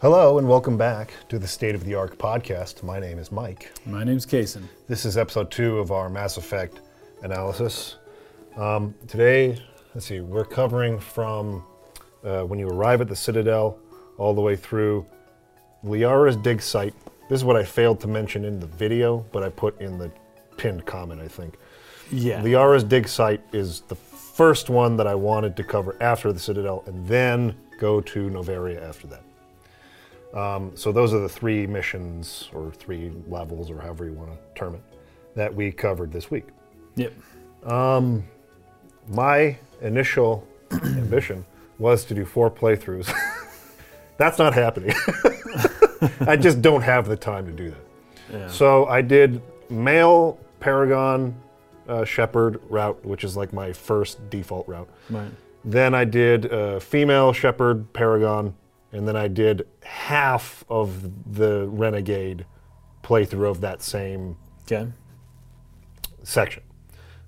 Hello and welcome back to the State of the Arc podcast. My name is Mike. My name's Kason. This is episode two of our Mass Effect analysis. Um, today, let's see, we're covering from uh, when you arrive at the Citadel all the way through Liara's dig site. This is what I failed to mention in the video, but I put in the pinned comment, I think. Yeah. Liara's dig site is the first one that I wanted to cover after the Citadel, and then go to Noveria after that. Um, so those are the three missions, or three levels, or however you want to term it, that we covered this week. Yep. My initial ambition was to do four playthroughs. That's not happening. I just don't have the time to do that. Yeah. So I did male Paragon uh, Shepard route, which is like my first default route. Right. Then I did uh, female Shepard Paragon, and then I did half of the Renegade playthrough of that same Okay. section.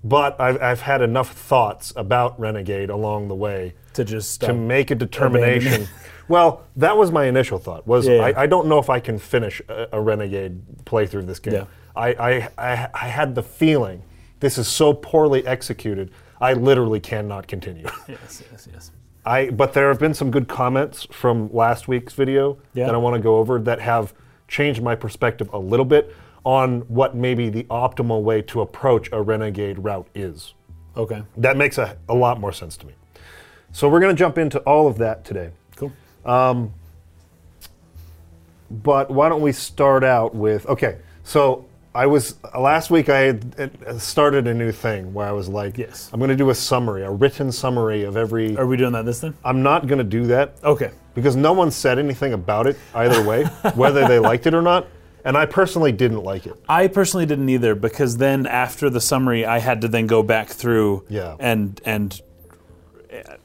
But I've, I've had enough thoughts about Renegade along the way To just to make a determination. well, that was my initial thought. Was Yeah, yeah. I, I don't know if I can finish a, a Renegade playthrough of this game. Yeah. I, I, I, I had the feeling this is so poorly executed. I literally cannot continue. yes, yes, yes. I but there have been some good comments from last week's video Yeah. that I want to go over that have changed my perspective a little bit on what maybe the optimal way to approach a renegade route is. Okay. That makes a, a lot more sense to me. So we're going to jump into all of that today. Cool. Um, but why don't we start out with okay? So I was last week. I had uh, started a new thing where I was like, Yes. I'm going to do a summary, a written summary of every. Are we doing that this time? I'm not going to do that Okay. because no one said anything about it either way, whether they liked it or not. And I personally didn't like it. I personally didn't either because then after the summary, I had to then go back through. Yeah. And and uh,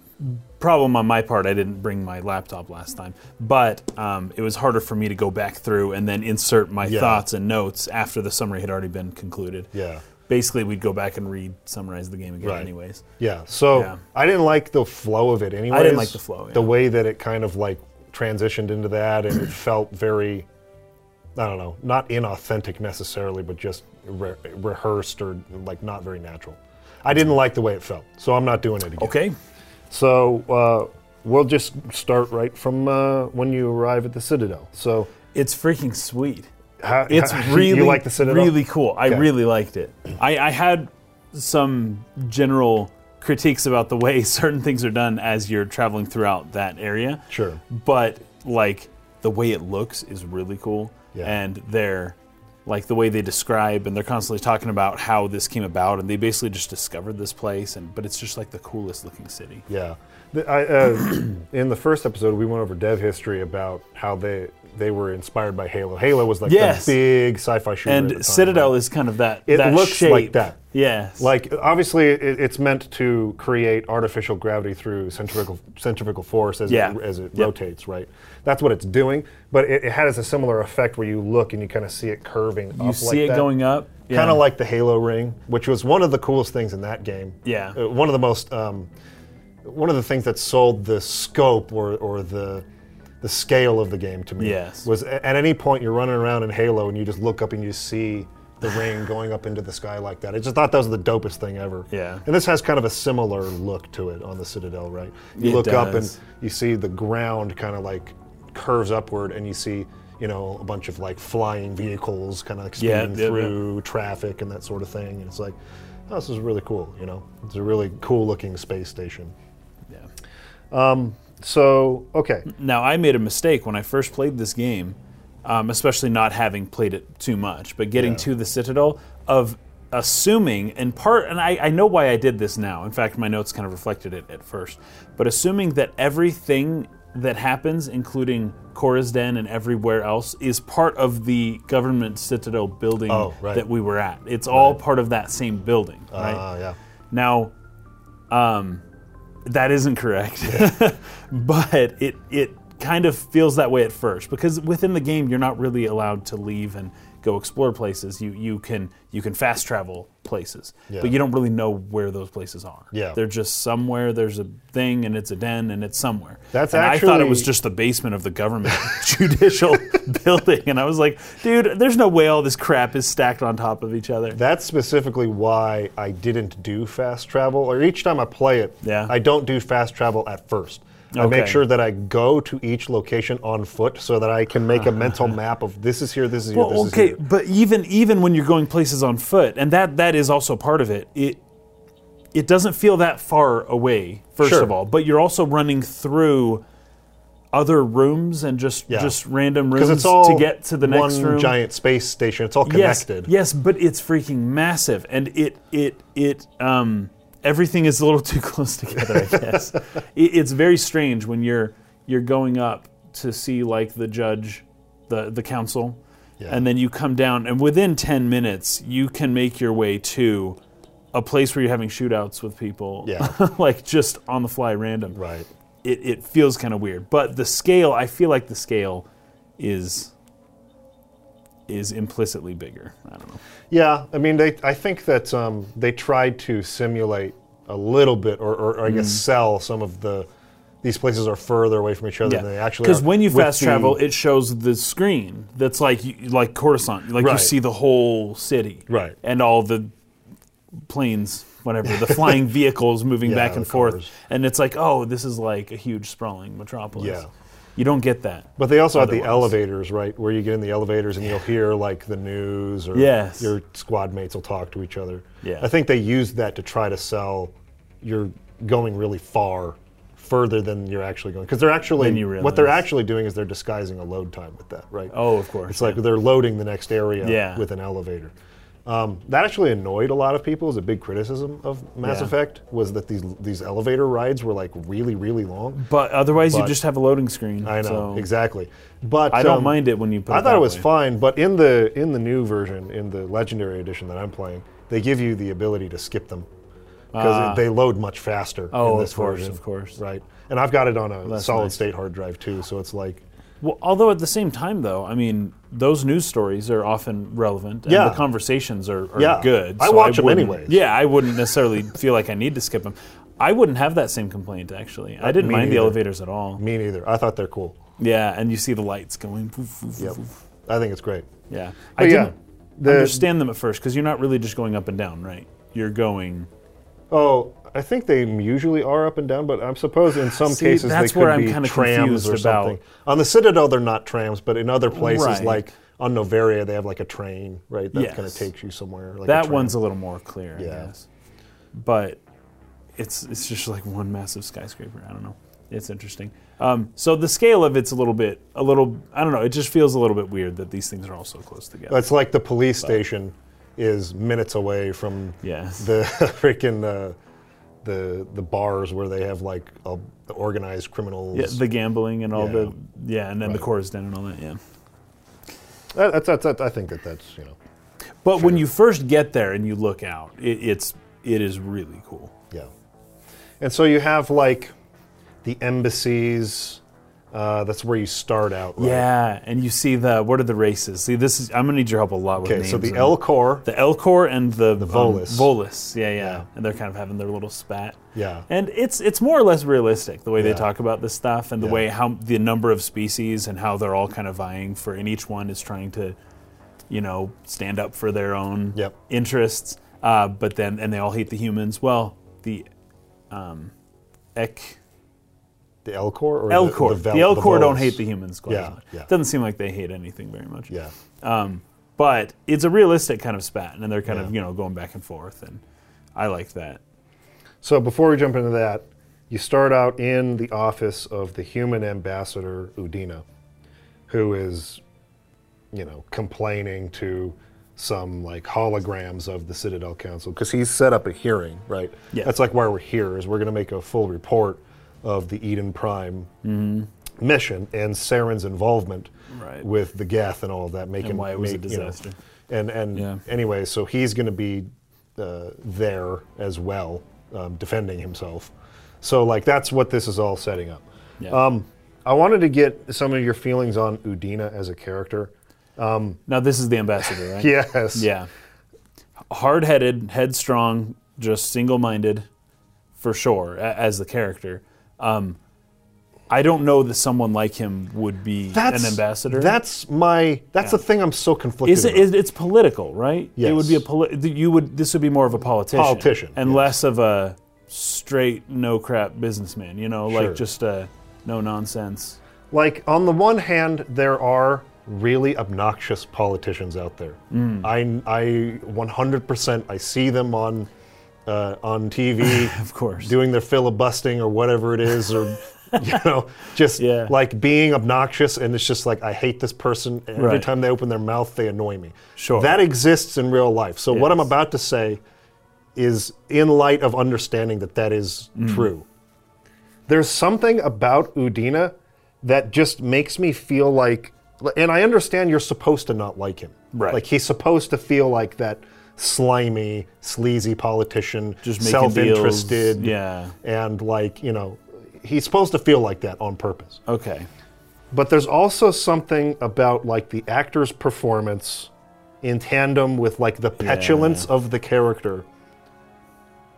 problem on my part, I didn't bring my laptop last time, but um, it was harder for me to go back through and then insert my Yeah. thoughts and notes after the summary had already been concluded. Yeah. Basically, we'd go back and read, summarize the game again, Right. anyways. Yeah. So Yeah. I didn't like the flow of it anyway. I didn't like the flow, The way that it kind of like transitioned into that and it felt very I don't know, not inauthentic necessarily, but just re- rehearsed or like not very natural. I didn't like the way it felt, so I'm not doing it again. Okay. So uh, we'll just start right from uh, when you arrive at the Citadel. So It's freaking sweet. how, It's how- really, you like the Citadel? really cool. I Okay. really liked it. I, I had some general critiques about the way certain things are done as you're traveling throughout that area. Sure. But like the way it looks is really cool, Yeah. and they're like the way they describe and they're constantly talking about how this came about and they basically just discovered this place and but it's just like the coolest looking city. Yeah. The- I, uh, in the first episode, we went over dev history about how they they were inspired by Halo. Halo was like Yes. the big sci-fi shooter. And time, Citadel right? is kind of that. It that looks shape. like that. Yes. Like obviously, it, it's meant to create artificial gravity through centrifugal centrifugal force as Yeah. it, as it Yep. rotates. Right. That's what it's doing. But it, it has a similar effect where you look and you kind of see it curving up. you see like it that. going up. Yeah. Kind of like the Halo ring, which was one of the coolest things in that game. Yeah. Uh, one of the most, um, one of the things that sold the scope or, or the the scale of the game to me Yes. was at any point you're running around in Halo and you just look up and you see the ring going up into the sky like that. I just thought that was the dopest thing ever. Yeah. And this has kind of a similar look to it on the Citadel, right? You It look up and you see the ground kind of like curves upward and you see you know a bunch of like flying vehicles kind of like speeding yeah, yeah. through traffic and that sort of thing and it's like oh, this is really cool you know it's a really cool looking space station Yeah. Um, so okay Now, I made a mistake when I first played this game, um, especially not having played it too much, but getting Yeah. to the Citadel of assuming, in part, and I, I know why I did this now. In fact, my notes kind of reflected it at first, but assuming that everything that happens, including Chora's Den and everywhere else, is part of the government Citadel building Oh, right. that we were at. It's all part of that same building, right? Ah, yeah Now, um, that isn't correct, but it it kind of feels that way at first because within the game you're not really allowed to leave and go explore places. You you can you can fast travel places, Yeah. but you don't really know where those places are. Yeah. they're just somewhere. There's a thing, and it's a den, and it's somewhere. That's and I thought it was just the basement of the government judicial building, and I was like, dude, there's no way all this crap is stacked on top of each other. That's specifically why I didn't do fast travel, or each time I play it, Yeah. I don't do fast travel at first. I make sure that I go to each location on foot so that I can make a mental map of this is here, this is here, Well, this okay, is here. but even even when you're going places on foot, and that that is also part of it. It it doesn't feel that far away, first Sure. of all, but you're also running through other rooms and just Yeah. just random rooms it's all to get to the next one room. giant space station. It's all yes, connected. yes, but it's freaking massive, and it it it um everything is a little too close together. I guess it, it's very strange when you're you're going up to see like the judge, the the council, Yeah. and then you come down, and within ten minutes you can make your way to a place where you're having shootouts with people. Yeah. like just on the fly, random. Right. It it feels kind of weird, but the scale, I feel like the scale is is implicitly bigger. I don't know. Yeah, I mean, they. I think that um, they tried to simulate a little bit, or, or, I guess sell some of the. These places are further away from each other than they actually are. Because when you fast the- travel, it shows the screen that's like like Coruscant, like you see the whole city, Right. and all the planes, whatever, the flying vehicles moving Yeah, back and forth, cars. and it's like, oh, this is like a huge sprawling metropolis. Yeah. You don't get that. But they also have the elevators, right? Where you get in the elevators and you'll hear like the news or Yes. your squad mates will talk to each other. Yeah. I think they used that to try to sell you're going really far further than you're actually going because they're actually what they're actually doing is they're disguising a load time with that, right? Oh, of course. It's like they're loading the next area Yeah. with an elevator. Um, that actually annoyed a lot of people. As a big criticism of Mass Yeah. Effect was that these these elevator rides were like really really long. but otherwise, you just have a loading screen. I know so exactly, but I don't um, mind it when you put. I it thought it was way. fine, but in the in the new version, in the legendary edition that I'm playing, they give you the ability to skip them because Ah. they load much faster Oh, in this of course, version. of course. Right, and I've got it on a That's solid nice. state hard drive too, so it's like Well, although at the same time, though, I mean, those news stories are often relevant, and Yeah. the conversations are, are Yeah. good. I watch 'em wouldn't- anyways. Yeah, I wouldn't necessarily feel like I need to skip them. I wouldn't have that same complaint actually. I uh, didn't me mind the neither. elevators at all. me neither. I thought they're cool. Yeah, and you see the lights going. Poof, poof, Yep, poof. I think it's great. Yeah, But I yeah, didn't the- understand them at first because you're not really just going up and down, right? You're going. Oh, I think they usually are up and down, but I suppose in some See, cases that's they where could I'm be trams or about- something. On the Citadel, they're not trams, but in other places, Right. like on Noveria, they have like a train, right? That Yes. kind of takes you somewhere. Like that tram. one's a little more clear, I Yeah. guess. But it's it's just like one massive skyscraper. I don't know. It's interesting. Um, so the scale of it's a little bit, a little. I don't know. It just feels a little bit weird that these things are all so close together. It's like the police station is minutes away from Yes. the freaking uh, the the bars where they have like a, the organized criminals. yeah, the gambling and all Yeah. the yeah, and then the Right. Chora's Den and all that. Yeah. That- that's, that's, that's I think that that's you know But when you first get there and you look out, it, it's it is really cool. yeah, and so you have like the embassies. Uh, that's where you start out. Right? Yeah, and you see the what are the races? See, this is I'm gonna need your help a lot with Okay, names. so the Core. the Elcor and the the Volus. Volus, yeah, yeah, Yeah. and they're kind of having their little spat. Yeah. and it's it's more or less realistic the way they talk about this stuff and the Yeah. way how the number of species and how they're all kind of vying for, and each one is trying to, you know, stand up for their own Yep. interests. Uh, but then and they all hate the humans. Well, the um, Ek. The L Core or Elcor. the, The, Vel- Elcor don't hate the humans quite Yeah, as much. yeah. Doesn't seem like they hate anything very much. Yeah. Um, but it's a realistic kind of spat, and they're kind of you know going back and forth, and I like that. So before we jump into that, you start out in the office of the human ambassador Udina, who is, you know, complaining to some like holograms of the Citadel Council because he's set up a hearing, right? Yeah. That's like why we're here is we're going to make a full report of the Eden Prime mission and Saren's involvement Mm-hmm. Right. with the Geth and all of that, making why it was a make, you know, disaster. and and Yeah. anyway, so he's going to be uh, there as well, um, defending himself. So like that's what this is all setting up. Yeah. Um, I wanted to get some of your feelings on Udina as a character. now this is the ambassador, right? Yes. Yeah. Hard-headed, headstrong, just single-minded, for sure, a- as the character. Um, I don't know that someone like him would be That's an ambassador. That's my. That's the thing I'm so conflicted. Is it, about. is, it's political, right? Yes. It would be a Yes. poli- you would this would be more of a politician, Politician, and yes. less of a straight no crap businessman. You know, Sure. like just a no nonsense. like on the one hand, there are really obnoxious politicians out there. Mm. I, I 100% I see them on uh, on TV Of course. doing their filibustering or whatever it is, or you know, just Yeah. like being obnoxious, and it's just like I hate this person. And every time they open their mouth, they annoy me. Sure. that exists in real life. So what I'm about to say is in light of understanding that that is Mm. true. There's something about Udina that just makes me feel like, and I understand you're supposed to not like him. Right. Like he's supposed to feel like that slimy, sleazy politician, Just self-interested, deals. Yeah. and like you know, he's supposed to feel like that on purpose. Okay. But there's also something about like the actor's performance in tandem with like the petulance of the character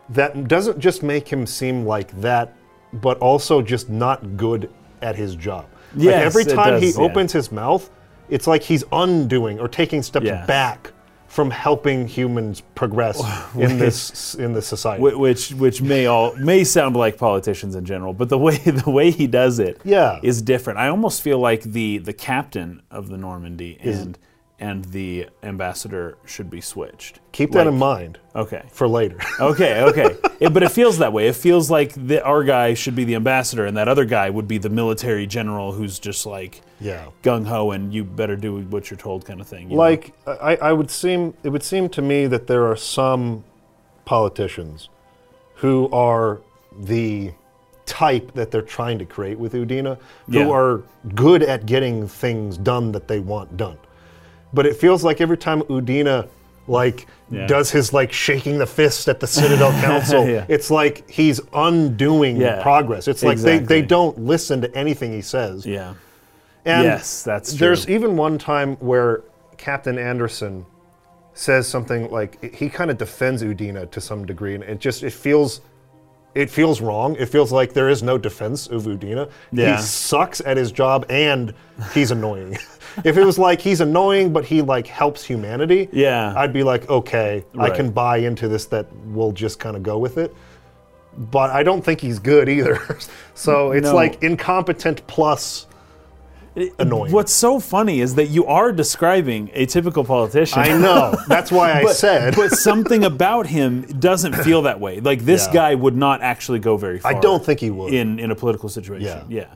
that doesn't just make him seem like that, but also just not good at his job. like every time he yeah. opens his mouth, it's like he's undoing or taking steps Yeah. back from helping humans progress in this in this society. Which which may all may sound like politicians in general, but the way the way he does it Yeah. is different. I almost feel like the the captain of the Normandy and and the ambassador should be switched. Keep that Like- in mind Okay. for later. Okay, okay. It- but it feels that way. It feels like the, our guy should be the ambassador, and that other guy would be the military general who's just like yeah. gung ho and you better do what you're told, kind of thing. like I, I would seem it would seem to me that there are some politicians who are the type that they're trying to create with Udina, who Yeah. are good at getting things done that they want done. But it feels like every time Udina like Yeah. does his like shaking the fist at the Citadel Council, Yeah. it's like he's undoing Yeah, progress. It's like they, exactly. they don't listen to anything he says. yeah, And Yes, that's true. There's even one time where Captain Anderson says something like he kind of defends Udina to some degree, and it just it feels it feels wrong. It feels like there is no defense of Udina. Yeah. He sucks at his job and he's annoying. if it was like he's annoying but he like helps humanity, Yeah. I'd be like, okay, I can buy into this that we'll just kind of go with it. But I don't think he's good either. so it's No. like incompetent plus annoying. What's so funny is that you are describing a typical politician. I know. That's why I but, said. but something about him doesn't feel that way. Like this Yeah. guy would not actually go very far. I don't think he would. in in a political situation. Yeah.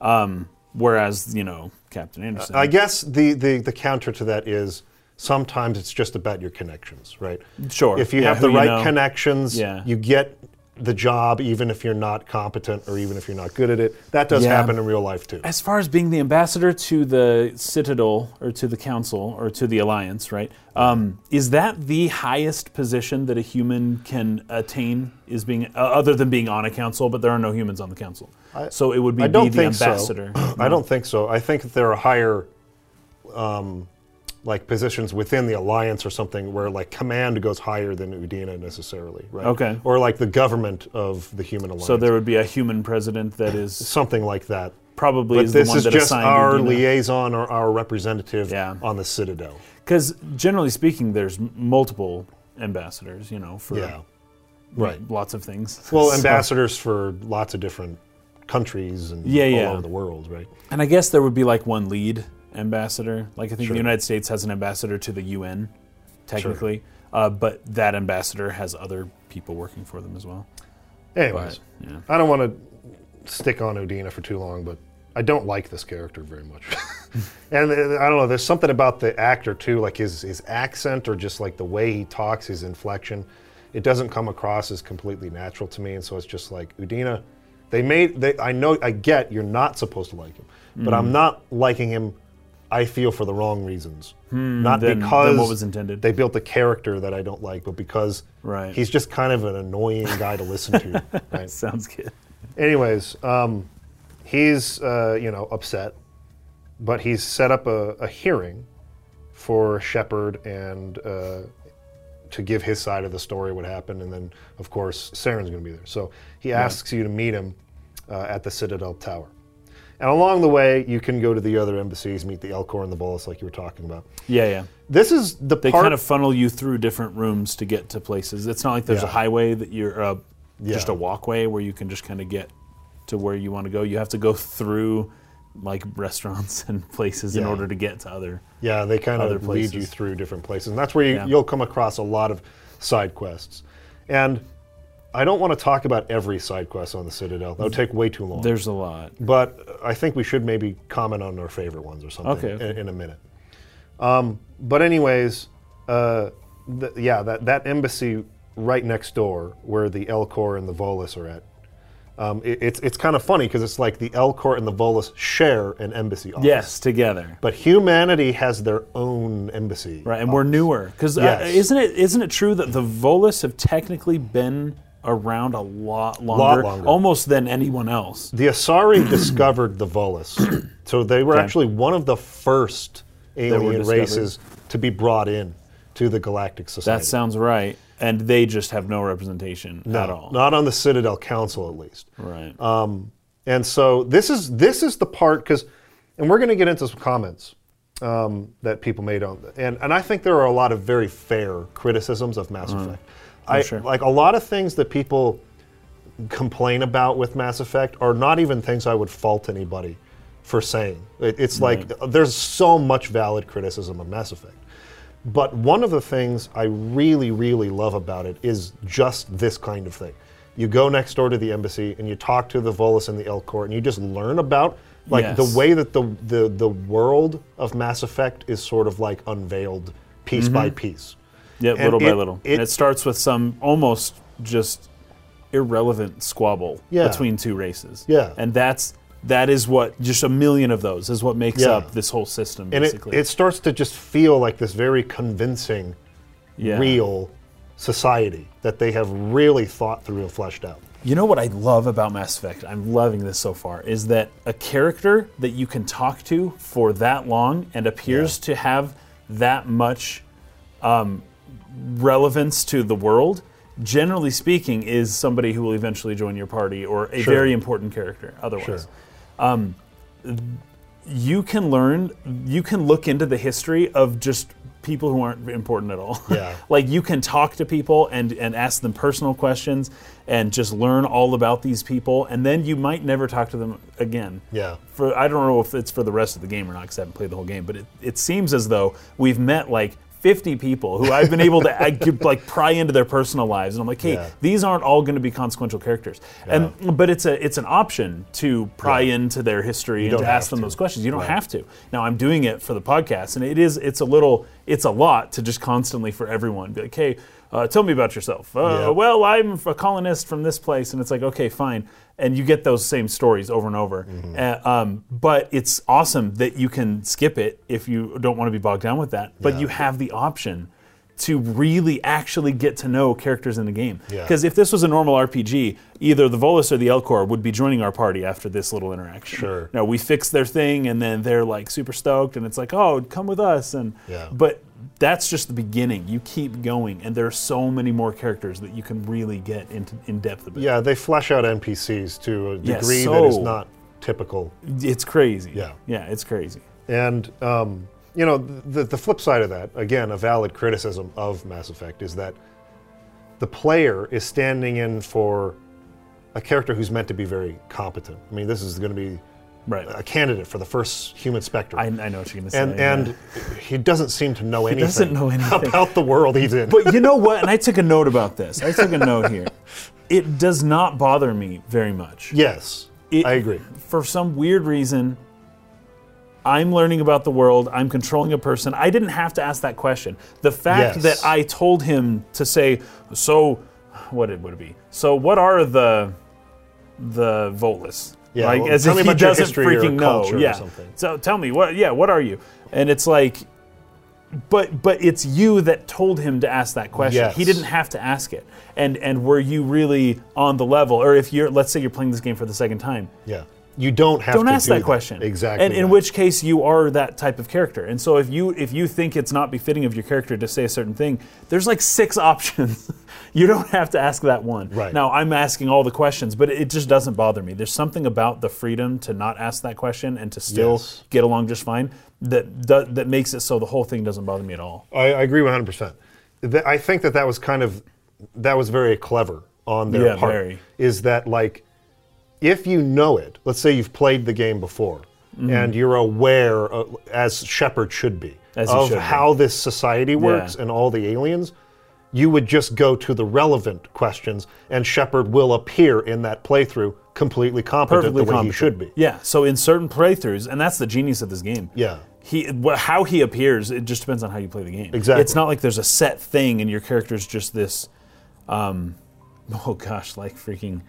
Yeah. Um, whereas you know Captain Anderson. I guess the, the, the counter to that is sometimes it's just about your connections, right? Sure. If you Yeah, have the you right know. connections, Yeah. you get the job even if you're not competent or even if you're not good at it. That does Yeah. happen in real life too. as far as being the ambassador to the Citadel or to the Council or to the Alliance, right? Um, is that the highest position that a human can attain? Is being uh, other than being on a council, but there are no humans on the council, so it would be, I don't be the think ambassador. so. I don't think so. I think that there are higher, um, like positions within the alliance or something where like command goes higher than Udina necessarily, right? Okay. Or like the government of the human alliance. So there would be a human president that is something like that. probably But is this the one is that just assigned our Udina. liaison or our representative Yeah. on the Citadel. Because generally speaking, there's multiple ambassadors, you know, for Yeah. Right. lots of things. Well, So- ambassadors for lots of different countries and Yeah, all yeah. over the world, right? and I guess there would be like one lead ambassador. Like I think Sure. the United States has an ambassador to the UN, technically, uh, but that ambassador has other people working for them as well. Anyways, But, yeah. I don't want to stick on Udina for too long, but I don't like this character very much. and uh, I don't know, there's something about the actor too, like his, his accent or just like the way he talks, his inflection. It doesn't come across as completely natural to me, and so it's just like Udina. They made. They, I know. I get you're not supposed to like him, but Mm. I'm not liking him. I feel for the wrong reasons, not then- then because what was intended. they built a character that I don't like, but because Right. he's just kind of an annoying guy to listen to. Right? Sounds good. Anyways, um, he's uh, you know upset, but he's set up a, a hearing for Shepard and uh, to give his side of the story, what happened, and then of course Saren's going to be there. So he asks you to meet him uh, at the Citadel Tower. And along the way, you can go to the other embassies, meet the Elcor and the Volus, like you were talking about. Yeah, yeah. This is the They part. kind of funnel you through different rooms to get to places. It's not like there's Yeah. a highway that you're uh, just Yeah. a walkway where you can just kind of get to where you want to go. You have to go through like restaurants and places in order to get to other. Yeah, they kind of lead you through different places. And that's where you, Yeah. you'll come across a lot of side quests. And I don't want to talk about every side quest on the Citadel. That would take way too long. There's a lot. but I think we should maybe comment on our favorite ones or something Okay, okay. In, in a minute. Um, but anyways, uh, th- yeah, that, that embassy right next door where the Elcor and the Volus are at, um, it, it's, it's kind of funny because it's like the Elcor and the Volus share an embassy office. Yes, together. But humanity has their own embassy. Right, and we're newer because Yes. isn't it isn't it true that the Volus have technically been around a lot longer, longer. almost than anyone else? The Asari discovered the Volus. So they were Okay. actually one of the first alien races to be brought in to the Galactic Society. That sounds right, and they just have no representation No, at all. Not on the Citadel Council, at least. Right. And so this is this is the part because, and we're going to get into some comments um, that people made on, and and I think there are a lot of very fair criticisms of Mass Effect. I sure. like a lot of things that people complain about with Mass Effect are not even things I would fault anybody for saying. It, it's like there's so much valid criticism of Mass Effect. But one of the things I really, really love about it is just this kind of thing. You go next door to the embassy and you talk to the Volus and the Elcor, and you just learn about like Yes. the way that the, the the world of Mass Effect is sort of like unveiled piece by mm-hmm. piece. Yeah, little by it- little. it- and it starts with some almost just irrelevant squabble Yeah. between two races. Yeah. And that's that is what just a million of those is what makes Yeah. up this whole system And it, basically. it starts to just feel like this very convincing, Yeah. real society that they have really thought through and fleshed out. You know what I love about Mass Effect? I'm loving this so far. Is that a character that you can talk to for that long and appears to have that much um, relevance to the world? Generally speaking, is somebody who will eventually join your party or a Sure. very important character. Otherwise, Sure. Um, you can learn, you can look into the history of just people who aren't important at all. Yeah. like you can talk to people and, and ask them personal questions and just learn all about these people, and then you might never talk to them again. Yeah. For I don't know if it's for the rest of the game or not because I haven't played the whole game, but it, it seems as though we've met like 50 people who I've been able to I could, like pry into their personal lives, and I'm like, hey, Yeah. these aren't all going to be consequential characters, and but it's a it's an option to pry Yeah. into their history and to ask them to. those questions. You don't Right. have to. Now I'm doing it for the podcast, and it is it's a little it's a lot to just constantly for everyone be like, hey, uh, tell me about yourself. Uh, Yeah. Well, I'm a colonist from this place, and it's like, okay, fine, and you get those same stories over and over. Mm-hmm. Uh, um, but it's awesome that you can skip it if you don't want to be bogged down with that. But Yeah. you have the option. To really actually get to know characters in the game. Yeah. Because if this was a normal RPG, either the Volus or the Elcor would be joining our party after this little interaction. Sure. No, we fix their thing, and then they're like super stoked, and it's like, oh, come with us, and Yeah. but that's just the beginning. You keep going, and there are so many more characters that you can really get into in depth about. Yeah, they flesh out NPCs to a Yeah, degree that is not typical. it's crazy. Yeah. yeah, it's crazy. And um, you know, the the flip side of that, again, a valid criticism of Mass Effect is that the player is standing in for a character who's meant to be very competent. I mean, this is going to be Right. a candidate for the first human Spectre. I, I know what you're gonna say. and yeah. and he doesn't seem to know anything, doesn't know anything. about the world he's in. But you know what? And I took a note about this. I took a note here. It does not bother me very much. yes, It- I agree. For some weird reason, I'm learning about the world. I'm controlling a person. I didn't have to ask that question. The fact Yes. that I told him to say, "So, what it would it be? So, what are the the Volus?" Yeah, like well, as if he doesn't freaking know. Yeah. something. So tell me what? Yeah, what are you? And it's like, but but it's you that told him to ask that question. Yes. He didn't have to ask it. And and were you really on the level? Or if you're, let's say you're playing this game for the second time, Yeah, you don't have don't to ask do that question Exactly. and in which case you are that type of character and so if you if you think it's not befitting of your character to say a certain thing there's like six options you don't have to ask that one Right. now i'm asking all the questions but it just doesn't bother me there's something about the freedom to not ask that question and to still Yes. get along just fine that do, that makes it so the whole thing doesn't bother me at all I, I agree 100%. Th- I think that that was kind of that was very clever on their Yeah, part. very. Is that like if you know it, let's say you've played the game before and you're aware, uh, as Shepard should be, Mm-hmm. As of should be. how this society works Yeah. and all the aliens, you would just go to the relevant questions and Shepard will appear in that playthrough completely competent perfectly the way he should be. yeah so in certain playthroughs and that's the genius of this game Yeah. he how he appears it just depends on how you play the game Exactly. it's not like there's a set thing and your character's just this um, oh gosh like freaking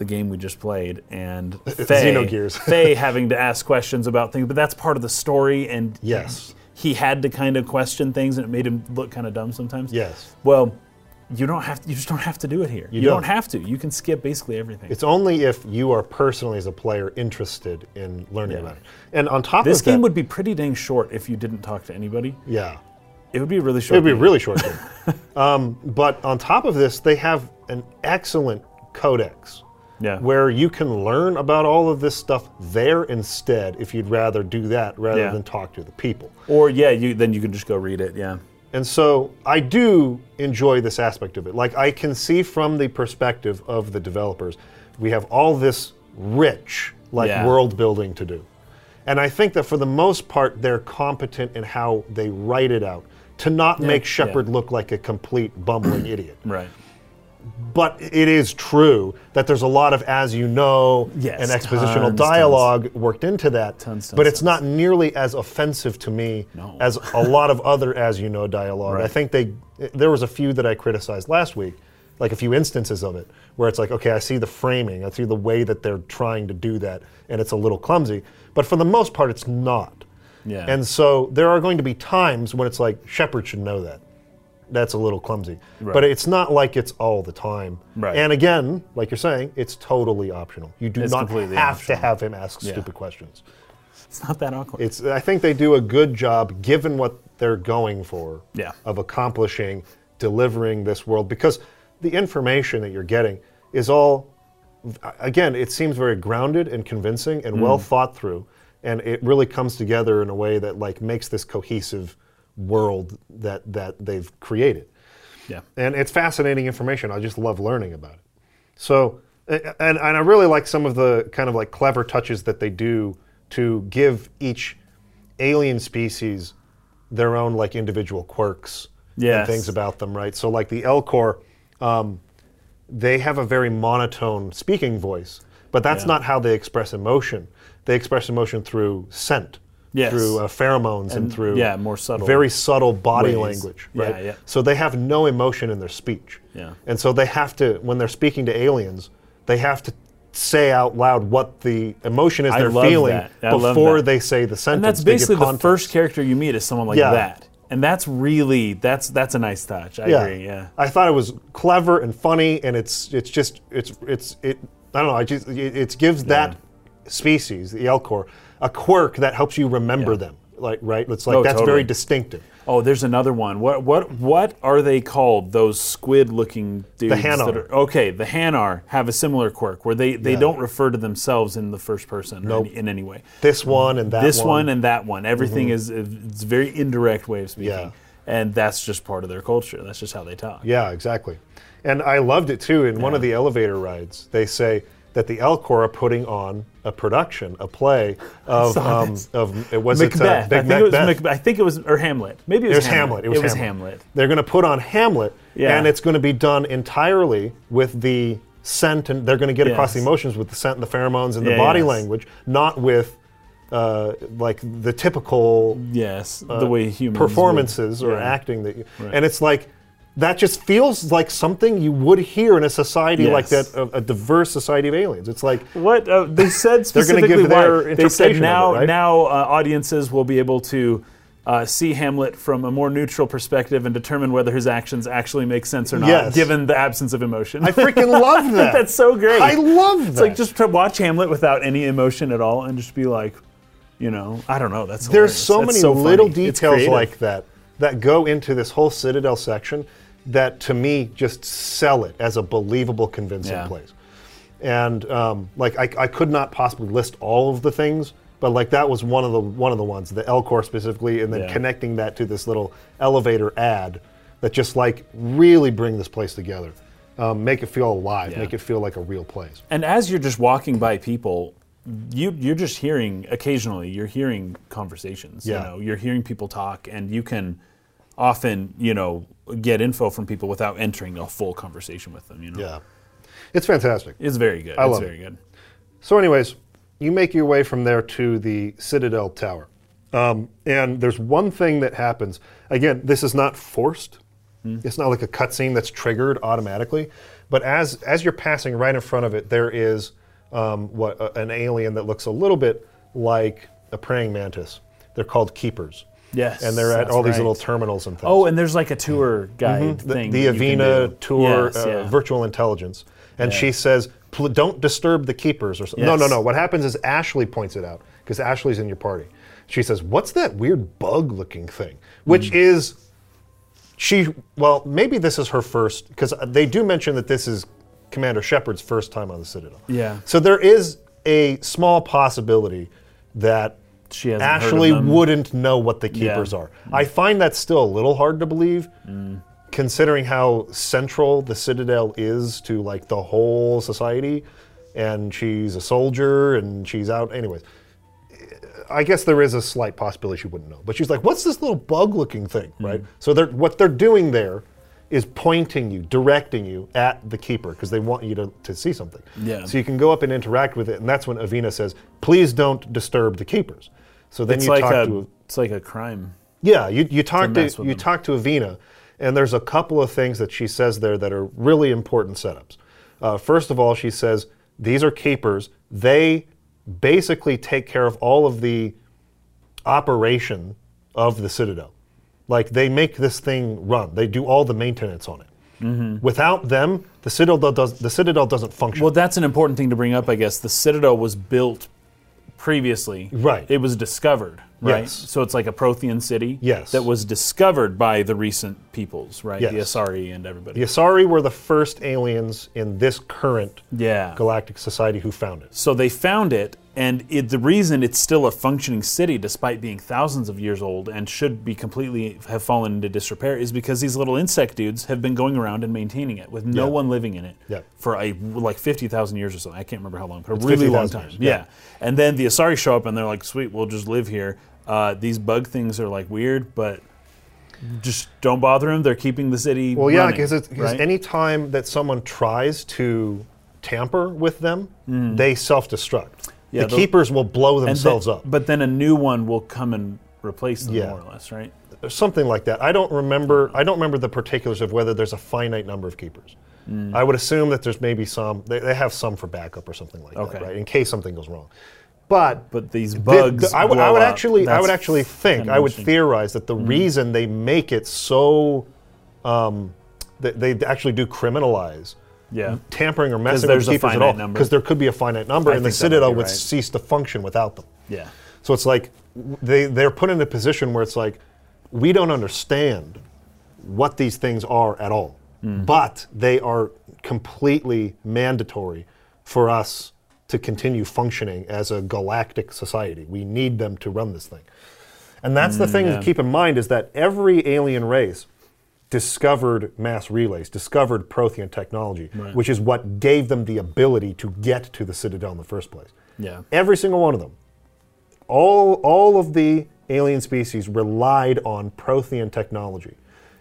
the game we just played and Fei, Xenogears. Fei having to ask questions about things but that's part of the story and Yes. he had to kind of question things and it made him look kind of dumb sometimes Yes. well you don't have to, you just don't have to do it here you, don't. don't. have to you can skip basically everything It's only if you are personally, as a player, interested in learning Yeah. about it. And on top this of that, This game would be pretty dang short if you didn't talk to anybody yeah, it would be really short it would be a game. really short game. um, but on top of this, they have an excellent codex yeah where you can learn about all of this stuff there instead, if you'd rather do that rather Yeah. than talk to the people. Or yeah, you then you can just go read it. Yeah. And so I do enjoy this aspect of it. Like I can see from the perspective of the developers, we have all this rich like Yeah. world building to do. And I think that for the most part they're competent in how they write it out to not make yeah. Shepard look like a complete bumbling idiot. Right. But it is true that there's a lot of as you know Yes, and expositional tons, dialogue worked into that. Tons, tons, but it's tons. not nearly as offensive to me No. as a lot of other as you know dialogue. I think they there was a few that I criticized last week, like a few instances of it, where it's like, okay, I see the framing, I see the way that they're trying to do that, and it's a little clumsy. But for the most part, it's not. Yeah. And so there are going to be times when it's like Shepard should know that. That's a little clumsy. But it's not like it's all the time. Right. And again, like you're saying, it's totally optional. You do It's not have optional. to have him ask Yeah. stupid questions. It's not that awkward. It's I think they do a good job given what they're going for Yeah. of accomplishing delivering this world because the information that you're getting is all again, it seems very grounded and convincing and Mm. well thought through and it really comes together in a way that like makes this cohesive world that that they've created. yeah. And it's fascinating information. I just love learning about it. So, and, and I really like some of the kind of like clever touches that they do to give each alien species their own like individual quirks and things about them, right? So, like the Elcor, um, they have a very monotone speaking voice, but that's Yeah. not how they express emotion. They express emotion through scent, Yes. through uh, pheromones, and, And, through yeah, more subtle very subtle body ways. language, right? yeah. So they have no emotion in their speech. Yeah. And so they have to, when they're speaking to aliens, they have to say out loud what the emotion is I they're feeling that. I love before they say the sentence. And that's basically the first character you meet is someone like Yeah. that. And that's really that's that's a nice touch. I Yeah. agree. Yeah. I thought it was clever and funny, and it's it's just it's it's it. I don't know. I just it, it gives that species, the Elcor, a quirk that helps you remember Yeah. them. Like right, it's like Oh, that's totally. very distinctive. Oh, there's another one. What what what are they called? Those squid-looking dudes. The Hanar. that are- okay, the Hanar have a similar quirk where they, they Yeah. don't refer to themselves in the first person Nope. in, in any way. This one and that one. this one. one and that one. Everything mm-hmm. is it's a very indirect way of speaking. Yeah. And that's just part of their culture. That's just how they talk. Yeah, exactly. And I loved it too. In one of the elevator rides, they say that the Elcor are putting on a production, a play of um, of it was Macbeth. it uh, I think it was Macbeth. Macbeth. I think it was or Hamlet. Maybe it was, It was Hamlet. It was Hamlet. Hamlet. They're going to put on Hamlet, Yeah. and it's going to be done entirely with the scent, and they're going to get across the emotions with the scent and the pheromones and the Yeah, body yes. language, not with uh, like the typical Yes, the way humans would- Uh, performances or yeah. acting that you, Right. and it's like that just feels like something you would hear in a society like that a, a diverse society of aliens it's like What uh, they said specifically. They're give their they said now it, right? now uh, audiences will be able to uh, see Hamlet from a more neutral perspective and determine whether his actions actually make sense or not, Yes. given the absence of emotion. I freaking love that. That's so great. I love that. It's like just to watch Hamlet without any emotion at all and just be like, you know, I don't know. That's There's so That's many so little. Details like that that go into this whole Citadel section that to me just sell it as a believable, convincing Yeah. place. And um, like I, I could not possibly list all of the things, but like that was one of the one of the ones, the Elcor specifically, and then Yeah. connecting that to this little elevator ad that just like really bring this place together, um, make it feel alive, make it feel like a real place. And as you're just walking by people, you you're just hearing occasionally you're hearing conversations. Yeah. You know, you're hearing people talk, and you can often you know get info from people without entering a full conversation with them. You know, Yeah, it's fantastic. it's very good. I it's love very good. So, anyways, you make your way from there to the Citadel Tower. Um, and there's one thing that happens. Again, this is not forced. It's not like a cutscene that's triggered automatically. But as as you're passing right in front of it, there is um, what an alien that looks a little bit like a praying mantis. They're called keepers. Yes, And they're at all these little terminals and things. Oh, and there's like a tour guide the, thing. the can Avina tour Yes, uh, yeah. virtual intelligence, and Yeah. she says, "Pl- "Don't disturb the keepers." Or something. no, no, no. What happens is Ashley points it out because Ashley's in your party. She says, "What's that weird bug-looking thing?" Which Mm. is she. Well, maybe this is her first because they do mention that this is Commander Shepard's first time on the Citadel. Yeah. So there is a small possibility that She hasn't heard of Ashley them. wouldn't know what the keepers Yeah. are. I find that still a little hard to believe, considering how central the Citadel is to like the whole society, and she's a soldier and she's out. Anyways, I guess there is a slight possibility she wouldn't know. But she's like, "What's this little bug-looking thing?" Hmm. Right. So they're, what they're doing there is pointing you, directing you at the keeper because they want you to, to see something. Yeah. So you can go up and interact with it, and that's when Avina says, "Please don't disturb the keepers." So then It's you like talk a to it's like a crime. yeah, you, you talk to with you them. talk to Avina, and there's a couple of things that she says there that are really important setups. Uh, first of all, she says these are keepers. They basically take care of all of the operation of the Citadel. Like they make this thing run. They do all the maintenance on it. Mm-hmm. Without them, the Citadel does the Citadel doesn't function. Well, that's an important thing to bring up, I guess. The Citadel was built previously. Right. It was discovered, right? Yes. So it's like a Prothean city. Yes. That was discovered by the recent peoples, right? The Yes. Asari and everybody. the Asari were the first aliens in this current Yeah. galactic society who found it. So they found it, and it, the reason it's still a functioning city, despite being thousands of years old and should be completely have fallen into disrepair, is because these little insect dudes have been going around and maintaining it with no Yeah. one living in it Yeah. for a like fifty thousand years or so. I can't remember how long, but a It's really long time. Yeah. yeah. And then the Asari show up and they're like, "Sweet, we'll just live here." Uh, these bug things are like weird, but just don't bother them. They're keeping the city. Well, yeah, because right? any time that someone tries to tamper with them, they self-destruct. Mm. Yeah, the keepers will blow themselves then- up. But then a new one will come and replace them, Yeah. more or less, right? Something like that. I don't remember. I don't remember the particulars of whether there's a finite number of keepers. Mm. I would assume that there's maybe some. They, they have some for backup or something like Okay. that, right? In case something goes wrong. But But these The- bugs. the- I would, would actually, I would actually think, I would theorize that the reason they make it so, um, that they actually do criminalize Yeah. tampering or messing there's with a keepers at all, because there could be a finite number, I and the think that might Citadel would right. cease to function without them. Yeah. So it's like they they're put in a position where it's like we don't understand what these things are at all, Hmm. but they are completely mandatory for us to continue functioning as a galactic society. We need them to run this thing. And that's the thing Hmm, yeah. to keep in mind is that every alien race discovered mass relays, discovered Prothean technology, Right. which is what gave them the ability to get to the Citadel in the first place. Yeah. Every single one of them. All, all of the alien species relied on Prothean technology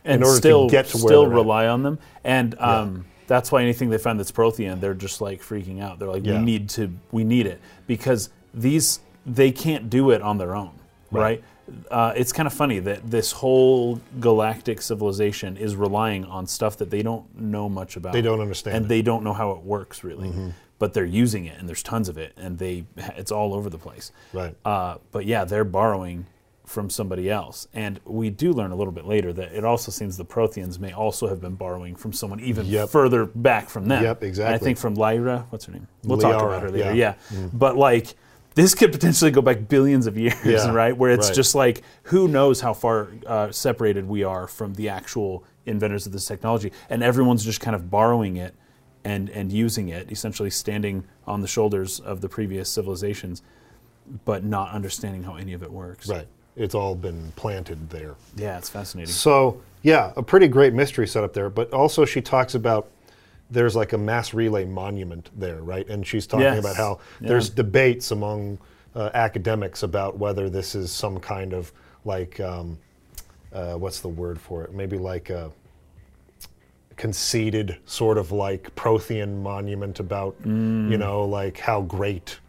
And in order still, to get to where still they're at. rely on them. And um, that's why anything they find that's Prothean, they're just like freaking out. They're like, Yeah. we need to, we need it because these they can't do it on their own, right? Uh, it's kind of funny that this whole galactic civilization is relying on stuff that they don't know much about. They don't understand and it. they don't know how it works really. But they're using it, and there's tons of it, and they it's all over the place. Right. Uh, but yeah, they're borrowing from somebody else. And we do learn a little bit later that it also seems the Protheans may also have been borrowing from someone even Yep. further back from them. Yep, And I think from Liara, what's her name? We'll talk about her later. yeah. Yeah. But like this could potentially go back billions of years, Yeah, right? Where it's right. just like who knows how far uh, separated we are from the actual inventors of this technology, and everyone's just kind of borrowing it and and using it, essentially standing on the shoulders of the previous civilizations, but not understanding how any of it works. Right. It's all been planted there. Yeah, it's fascinating. So, yeah, a pretty great mystery set up there. But also, she talks about there's like a mass relay monument there, right? And she's talking Yes. about how Yeah. there's debates among uh, academics about whether this is some kind of like, um, uh, what's the word for it? Maybe like a conceited sort of like Prothean monument about, you know, like how great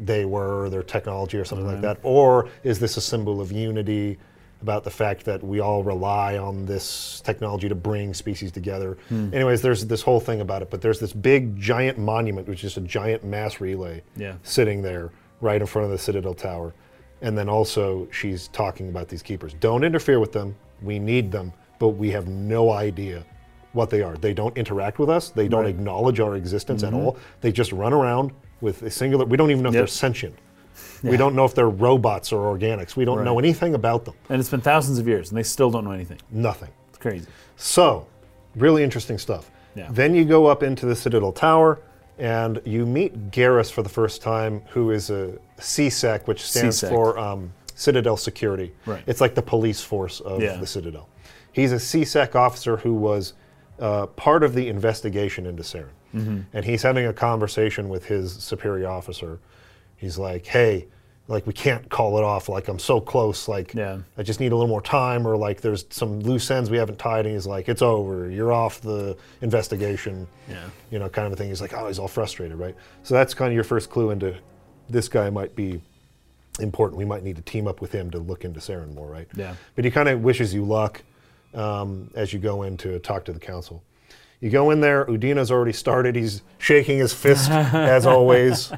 they were, their technology or something like that? Or is this a symbol of unity about the fact that we all rely on this technology to bring species together? Anyways, there's this whole thing about it, but there's this big giant monument, which is a giant mass relay Yeah. sitting there right in front of the Citadel Tower. And then also, she's talking about these keepers. Don't interfere with them. We need them, but we have no idea what they are. They don't interact with us. They don't Right. Mm-hmm. acknowledge our existence at all. They just run around with a singular. We don't even know if they're sentient. We don't know if they're robots or organics. We don't know anything about them. And it's been thousands of years, and they still don't know anything. Nothing. It's crazy. So, really interesting stuff. Yeah. Then you go up into the Citadel Tower and you meet Garrus for the first time, who is a CSEC, which stands CSEC. for um, Citadel Security. Right. It's like the police force of Yeah. the Citadel. He's a CSEC officer who was uh, part of the investigation into Saren. Mm-hmm. And he's having a conversation with his superior officer. He's like, hey, like we can't call it off. Like I'm so close. Like Yeah. I just need a little more time, or like there's some loose ends we haven't tied. And he's like, it's over. You're off the investigation. Yeah. You know, kind of a thing. He's like, oh, he's all frustrated, right? So that's kind of your first clue into this guy might be important. We might need to team up with him to look into Saren more, right? Yeah. But he kind of wishes you luck um, as you go in to talk to the council. You go in there. Udina's already started. He's shaking his fist as always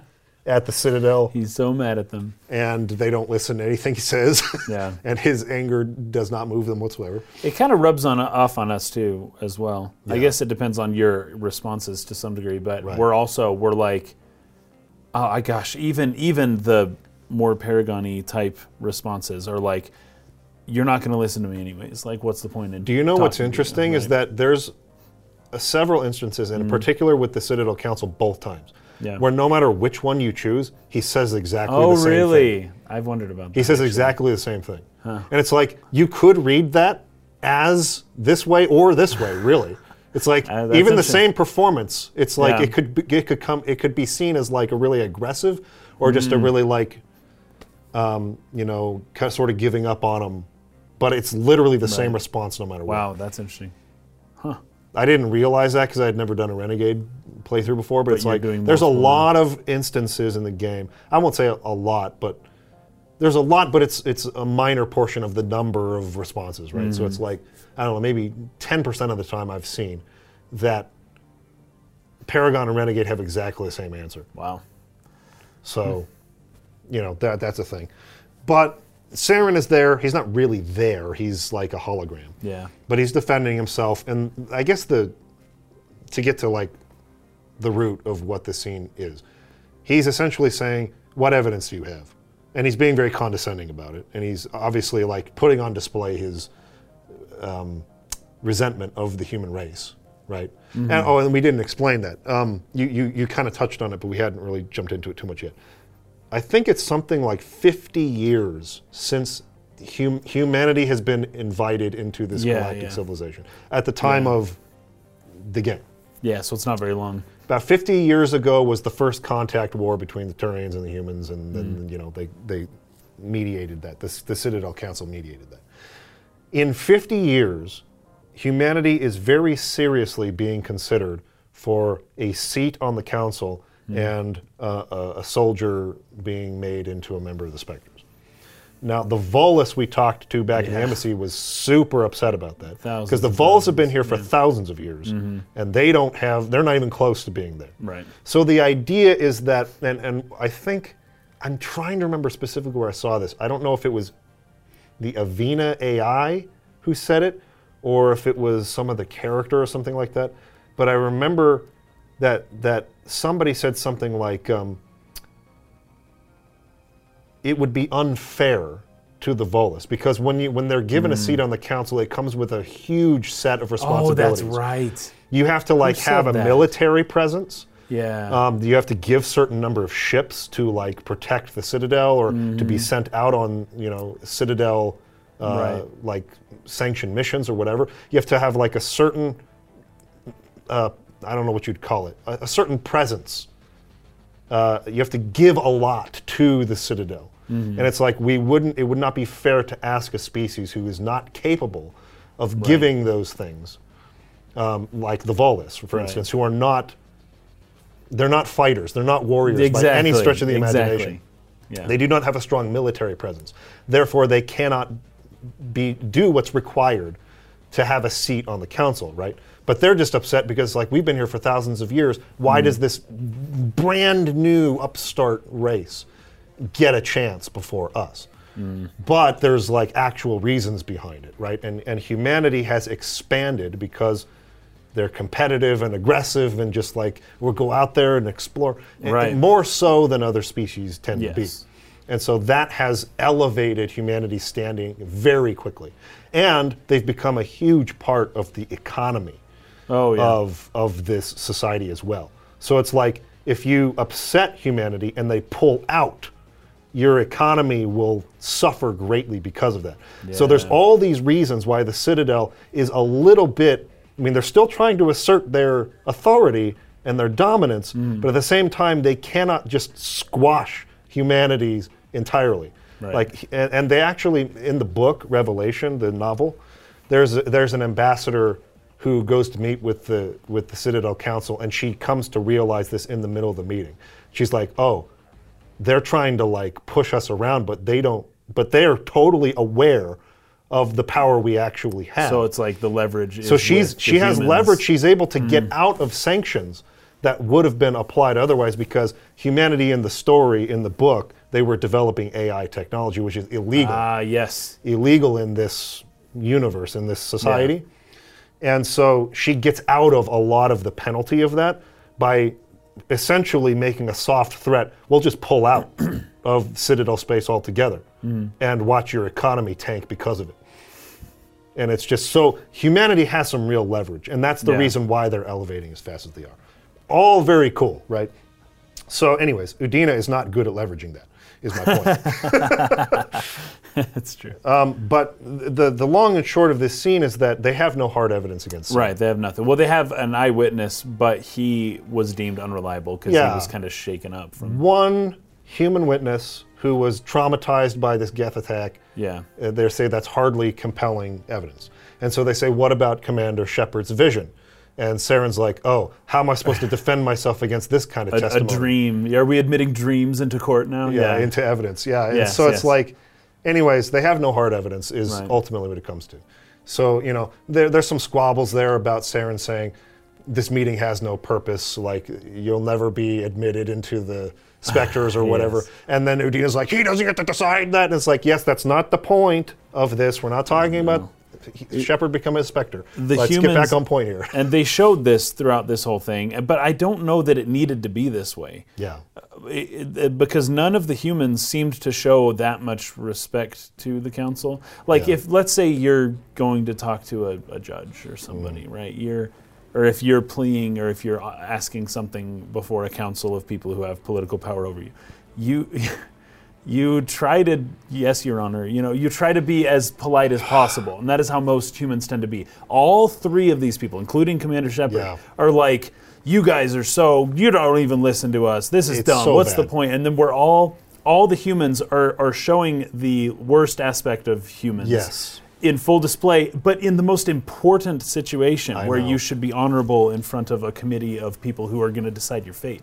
at the Citadel He's so mad at them. and they don't listen to anything he says. Yeah. and his anger does not move them whatsoever. It kind of rubs on off on us too, as well. I guess it depends on your responses to some degree, but Right. we're also we're like, oh my gosh, even even the more Paragon-y type responses are like, you're not going to listen to me anyways. Like, what's the point in? Do you know what's to you, interesting is that there's uh, several instances, and in particular with the Citadel Council, both times, Mm. Yeah. where no matter which one you choose, he says exactly Oh, the same thing. really? I've wondered about that. He says actually. exactly the same thing. And it's like, you could read that as this way or this way, really. It's like Uh, even the same performance. It's like Yeah. it could be, it could come it could be seen as like a really aggressive or just Mm. a really like um, you know kind of sort of giving up on them. But it's literally the same response no matter what. Wow, that's interesting. Huh. I didn't realize that because I had never done a Renegade playthrough before. But, it's like there's a lot of instances in the game. I won't say a, a lot, but there's a lot. But it's it's a minor portion of the number of responses, right? So it's Mm-hmm. like I don't know, maybe 10% of the time I've seen that Paragon and Renegade have exactly the same answer. Wow. So, you know, that that's a thing. But Saren is there. He's not really there. He's like a hologram Yeah. but he's defending himself and i guess the to get to like the root of what this scene is he's essentially saying what evidence do you have and he's being very condescending about it and he's obviously like putting on display his um, resentment of the human race right and, oh and we didn't explain that um, you, you, you kind of touched on it but we hadn't really jumped into it too much yet I think it's something like 50 years since hum- humanity has been invited into this Yeah, galactic yeah. civilization. At the time Yeah. of the game. Yeah, so it's not very long. About 50 years ago was the first contact war between the Turians and the humans, and Mm. then, you know, they, they mediated that. The, the Citadel Council mediated that. In 50 years, humanity is very seriously being considered for a seat on the council Mm. and uh, a, a soldier being made into a member of the Spectres. Now, the Volus we talked to back in the embassy was super upset about that because the Volus have been here for yeah. thousands of years, and they don't have. They're not even close to being there. Right. So the idea is that, and, and I think, I'm trying to remember specifically where I saw this. I don't know if it was the Avina AI who said it, or if it was some of the character or something like that. But I remember that that somebody said something like, um, "It would be unfair." To the Volus, because when you when they're given a seat on the council, it comes with a huge set of Oh, responsibilities. that's right. You have to like said have a that? military presence. Yeah. Um, you have to give certain number of ships to like protect the citadel or to be sent out on you know citadel uh, Mm-hmm. Right. like sanctioned missions or whatever. You have to have like a certain uh, I don't know what you'd call it a, a certain presence. Uh, you have to give a lot to the citadel, Mm-hmm. and it's like we wouldn't. It would not be fair to ask a species who is not capable of giving those things, um, like the Volus, for Right. instance, who are not they're not fighters. They're not warriors by any stretch of the exactly. imagination. Yeah. They do not have a strong military presence. Therefore, they cannot be do what's required to have a seat on the council, right? But they're just upset because, like, we've been here for thousands of years. Why Mm. does this brand new upstart race get a chance before us? Mm. But there's like actual reasons behind it, right? And and humanity has expanded because they're competitive and aggressive and just like we'll go out there and explore Right. and more so than other species tend to be. And so that has elevated humanity's standing very quickly. And they've become a huge part of the economy oh yeah. of, of this society as well. So it's like if you upset humanity and they pull out, your economy will suffer greatly because of that. So there's all these reasons why the Citadel is a little bit, I mean, they're still trying to assert their authority and their dominance, Mm. but at the same time, they cannot just squash humanity's entirely. Right. Like, and, and they actually, in the book, Revelation, the novel, there's, a, there's an ambassador who goes to meet with the with the Citadel Council, and she comes to realize this in the middle of the meeting. She's like, "Oh, they're trying to like push us around, but they don't. But they are totally aware of the power we actually have. so it's like the leverage. So she's she has humans. leverage. She's able to get out of sanctions that would have been applied otherwise because humanity in the story in the book they were developing AI technology, which is illegal Ah yes. illegal in this universe, in this society. And so she gets out of a lot of the penalty of that by essentially making a soft threat. We'll just pull out of Citadel space altogether mm. and watch your economy tank because of it. And it's just so humanity has some real leverage, and that's the Yeah. reason why they're elevating as fast as they are. All very cool, right? So, anyways, Udina is not good at leveraging that. Is my point. That's true. But the the long and short of this scene is that they have no hard evidence against Sam. Right, they have nothing. Well, they have an eyewitness, but he was deemed unreliable because Yeah. he was kind of shaken up from. One human witness who was traumatized by this Geth attack. Yeah. uh, they say that's hardly compelling evidence. And so they say, what about Commander Shepard's vision? And Saren's like, oh, how am I supposed to defend myself against this kind of A, a testimony? dream. Are we admitting dreams into court now? Yeah, into evidence. Yeah. and Yes, so it's yes. like, anyways, they have no hard evidence, is Right. ultimately what it comes to. So, you know, there, there's some squabbles there about Saren saying this meeting has no purpose, like you'll never be admitted into the specters or whatever. Yes. And then Udina's like, he doesn't get to decide that. And it's like, yes, that's not the point of this. We're not talking about he- Shepard become a specter. The Let's get back on point here. And they showed this throughout this whole thing, but I don't know that it needed to be this way. Yeah. It- it- because none of the humans seemed to show that much respect to the council. Like Yeah. if let's say you're going to talk to a, a judge or somebody, Mm. right? You're or if you're pleading or if you're asking something before a council of people who have political power over you, you you try to yes your honor you know you try to be as polite as possible and that is how most humans tend to be all three of these people including commander shepard Yeah. are like you guys are so you don't even listen to us this is It's dumb so what's the bad. point and then we're all all the humans are are showing the worst aspect of humans Yes. in full display but in the most important situation I where know. you should be honorable in front of a committee of people who are going to decide your fate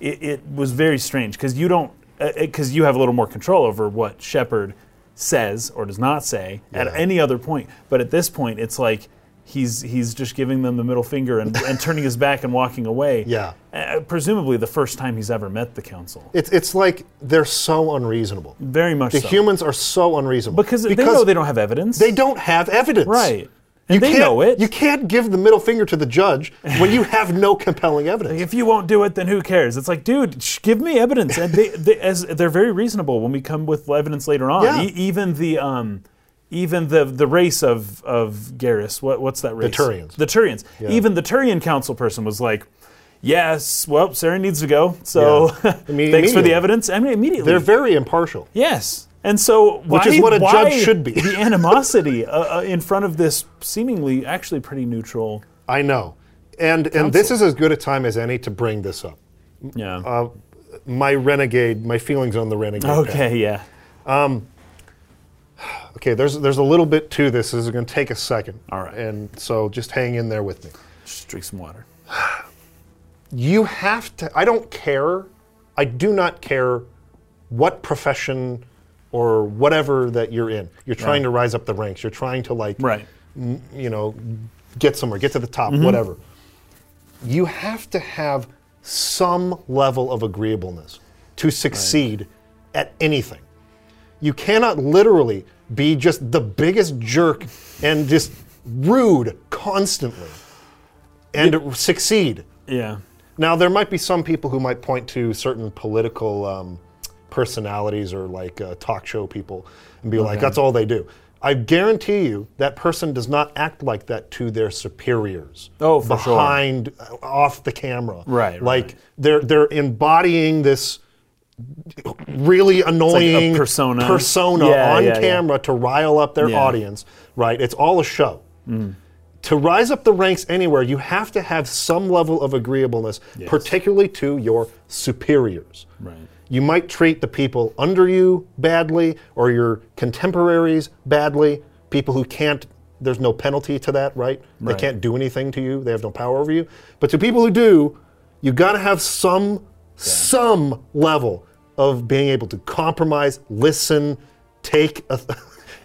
it, it was very strange because you don't because you have a little more control over what Shepard says or does not say at any other point. But at this point, it's like he's he's just giving them the middle finger and, and turning his back and walking away. Yeah. Uh, presumably the first time he's ever met the council. It's it's like they're so unreasonable. Very much The so. humans are so unreasonable because, they know they don't have evidence. they don't have evidence. Right. You they can't- know it. You can't give the middle finger to the judge when you have no compelling evidence. if you won't do it, then who cares? It's like, dude, sh- give me evidence. And they, they, as they're very reasonable when we come with evidence later on. Yeah. E- even the um, even the the race of of Garrus. What what's that race? The Turians. The Turians. Even the Turian council person was like. Yes, well, Saren needs to go. So Yeah. Thanks for the evidence. I mean, immediately. They're very impartial. Yes. And so, why, is what a judge should be. the animosity uh, uh, in front of this seemingly actually pretty neutral. I know. And and this is as good a time as any to bring this up. Yeah. Uh, my renegade, my feelings on the renegade. path. okay. Yeah. Okay, there's there's a little bit to this. This is going to take a second. All right. And so just hang in there with me. Just drink some water. You have to I don't care. I do not care what profession or whatever that you're in. You're trying to rise up the ranks. You're trying to like Right. you know, get somewhere, get to the top, Mm-hmm. whatever. You have to have some level of agreeableness to succeed at anything. You cannot literally be just the biggest jerk and just rude constantly and succeed. Yeah. Now, there might be some people who might point to certain political um, personalities or like uh, talk show people and be like, that's all they do. I guarantee you that person does not act like that to their superiors. Oh, for sure. behind, uh, off the camera. Right, Like right. they're they're embodying this really annoying persona. persona Yeah, on yeah, yeah. camera to rile up their Yeah. audience. Right? It's all a show to rise up the ranks anywhere, you have to have some level of agreeableness, particularly to your superiors. Right. You might treat the people under you badly or your contemporaries badly, people who can't, there's no penalty to that, right? They can't do anything to you, they have no power over you. But to people who do, you got to have some, some level of being able to compromise, listen, take a.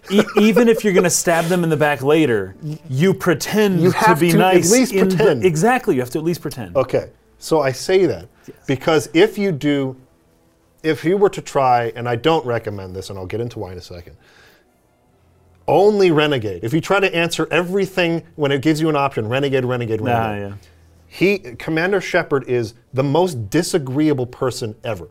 E- even if you're going to stab them in the back later, you pretend You have to be to at least in the- pretend. exactly. You have to at least pretend. Okay, so I say that because if you do, if you were to try, and I don't recommend this, and I'll get into why in a second, only renegade. If you try to answer everything when it gives you an option, renegade, renegade, Ah, renegade. yeah. He, Commander Shepard, is the most disagreeable person ever.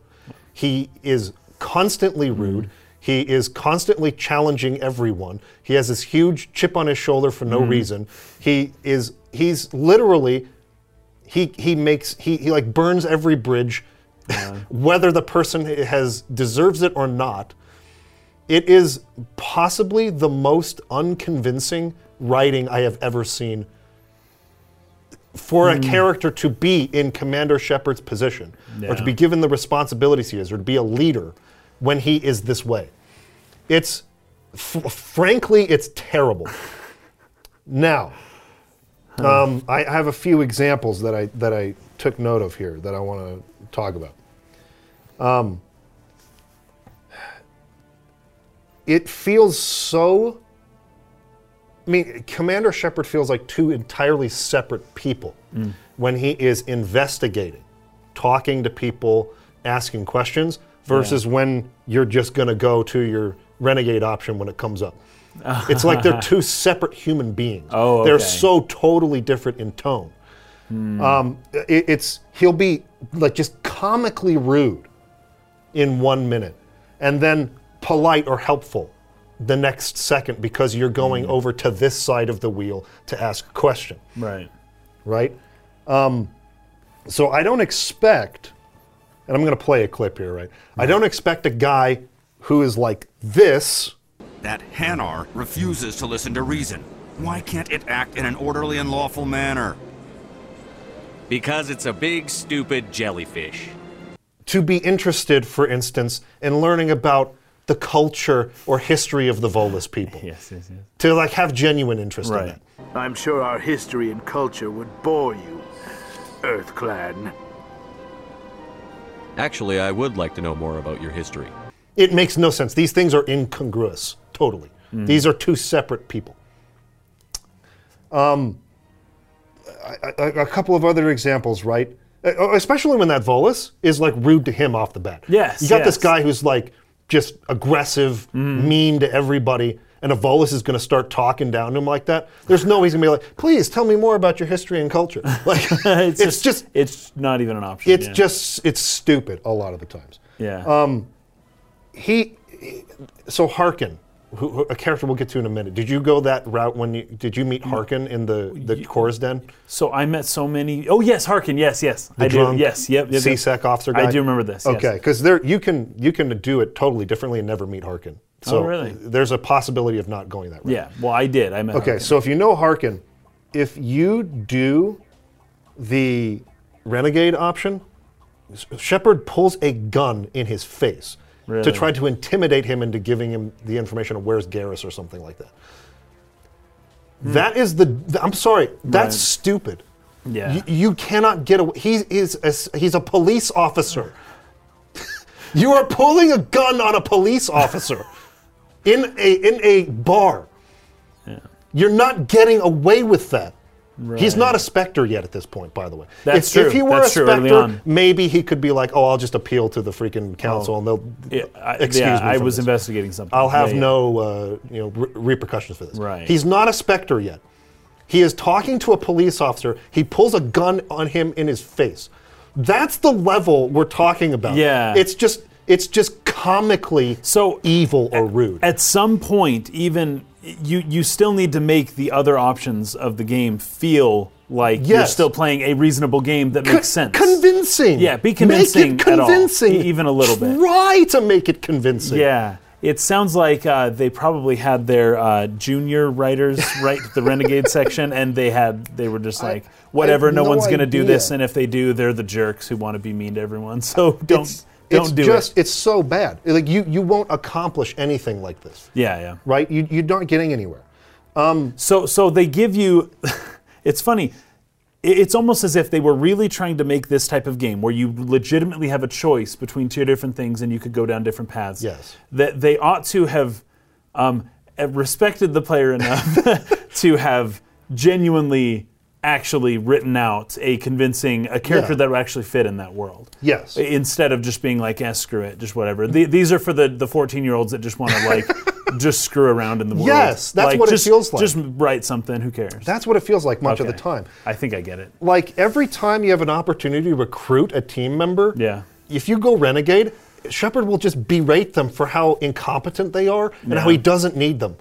He is constantly rude. He is constantly challenging everyone. He has this huge chip on his shoulder for no reason. He is he's literally he he makes he, he like burns every bridge, whether the person has deserves it or not. It is possibly the most unconvincing writing I have ever seen for Hmm. a character to be in Commander Shepard's position, or to be given the responsibilities he is, or to be a leader when he is this way. It's f- frankly, it's terrible. now, um, I I have a few examples that I that I took note of here that I want to talk about. Um, it feels so. I mean, Commander Shepard feels like two entirely separate people when he is investigating, talking to people, asking questions, versus when you're just going to go to your renegade option when it comes up. it's like they're two separate human beings. Oh, They're so totally different in tone. Um, it- it's he'll be like just comically rude in one minute, and then polite or helpful the next second because you're going over to this side of the wheel to ask a question, Right. right? Um, so I don't expect, and I'm going to play a clip here, right? I don't expect a guy who is like this. That Hanar refuses to listen to reason. Why can't it act in an orderly and lawful manner? Because it's a big, stupid jellyfish. to be interested, for instance, in learning about the culture or history of the Volus people. Yes, yes, yes. To like have genuine interest in Right. that. I'm sure our history and culture would bore you, Earth Clan. Actually, I would like to know more about your history. It makes no sense. These things are incongruous, totally. Mm. These are two separate people. Um, a, a couple of other examples, right? Uh, Especially when that Volus is like rude to him off the bat. Yes, You got this guy who's like just aggressive, Mm-hmm. mean to everybody, and a Volus is going to start talking down to him like that. There's no way he's going to be like, please tell me more about your history and culture. Like, it's, just, it's not even an option. it's yeah. just, it's stupid a lot of the times. yeah. um, He, he- so Harkin, who, who- a character we'll get to in a minute. Did you go that route when you did you meet Harkin in the the Chora's Den? so I met so many. Oh yes, Harkin. Yes, yes. I do. drunk Yes. Yep. yep. CSEC officer guy. I do remember this. Okay, because there you can you can do it totally differently and never meet Harkin. Oh, so Oh, really? there's a possibility of not going that route. Yeah. Well, I did. I met. Okay, Harkin. so if you know Harkin, if you do the renegade option, Shepard pulls a gun in his face to try to intimidate him into giving him the information of where's Garrus or something like that. Hmm. That is the. I'm sorry. That's. Right. stupid. Yeah. You, you cannot get away. He is. A, he's a police officer. you are pulling a gun on a police officer in a in a bar. Yeah. You're not getting away with that. He's not a Spectre yet at this point, by the way. That's if, true. if he were That's a Spectre, maybe he could be like, "Oh, I'll just appeal to the freaking council, and they'll Yeah, I, excuse yeah, me." I was this. investigating something. I'll have Yeah, no, uh, you know, re- repercussions for this. Right. He's not a Spectre yet. He is talking to a police officer. He pulls a gun on him in his face. That's the level we're talking about. Yeah. It's just, it's just comically So evil or rude. At some point, even you you still need to make the other options of the game feel like you're still playing a reasonable game that makes sense. Convincing. Yeah, be convincing Make it at all, even a little bit. Try to make it convincing. Yeah. It sounds like uh, they probably had their uh, junior writers write the Renegade section, and they had they were just I- like, whatever, I no, no one's going to do this, and if they do, they're the jerks who want to be mean to everyone. So don't It's, don't it's do just, it. it's so bad. Like you, you won't accomplish anything like this, Yeah, yeah. right? You, you're not getting anywhere. So so they give you it's funny. It's almost as if they were really trying to make this type of game where you legitimately have a choice between two different things and you could go down different paths. Yes. That they ought to have um, respected the player enough to have genuinely actually written out a convincing a character Yeah. that would actually fit in that world. Yes. Instead of just being like, eh, screw it, just whatever. The, these are for the the 14 year olds that just want to like just screw around in the world. Yes, that's Like, what it feels like. Just write something. Who cares? That's what it feels like much of the time. I think I get it. Like every time you have an opportunity to recruit a team member, Yeah. if you go renegade, Shepard will just berate them for how incompetent they are and how he doesn't need them.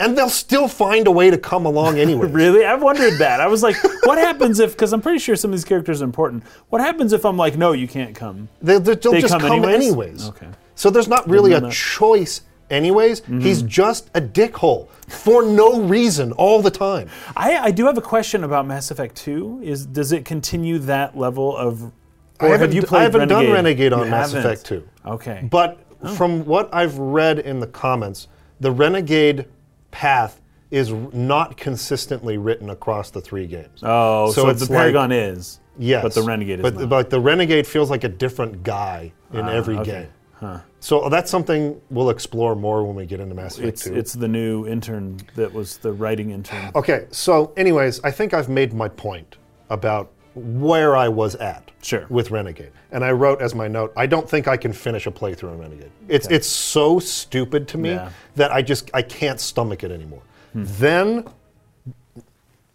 And they'll still find a way to come along anyway. Really? I've wondered that. I was like, what happens if, because I'm pretty sure some of these characters are important. What happens if I'm like, no, you can't come? They, will just come come, anyways? anyways. Okay. So there's not really a that. choice anyways. Mm-hmm. He's just a dickhole for no reason all the time. I, I do have a question about Mass Effect 2. Is Does it continue that level of. Or I haven't, have you d- played I haven't Renegade? done Renegade on You Mass haven't? Effect 2. Okay. But oh. from what I've read in the comments, the Renegade path is not consistently written across the three games. oh, so, it's the like- Paragon is. Yes, But the Renegade is but, not. but the Renegade feels like a different guy in ah, every okay. game. So that's something we'll explore more when we get into Mass Effect it's, 2. it's the new intern that was the writing intern. okay, so anyways, I think I've made my point about where I was at Sure. with Renegade. And I wrote as my note, I don't think I can finish a playthrough on Renegade. It's it's so stupid to me Yeah. that I just I can't stomach it anymore. Hmm. Then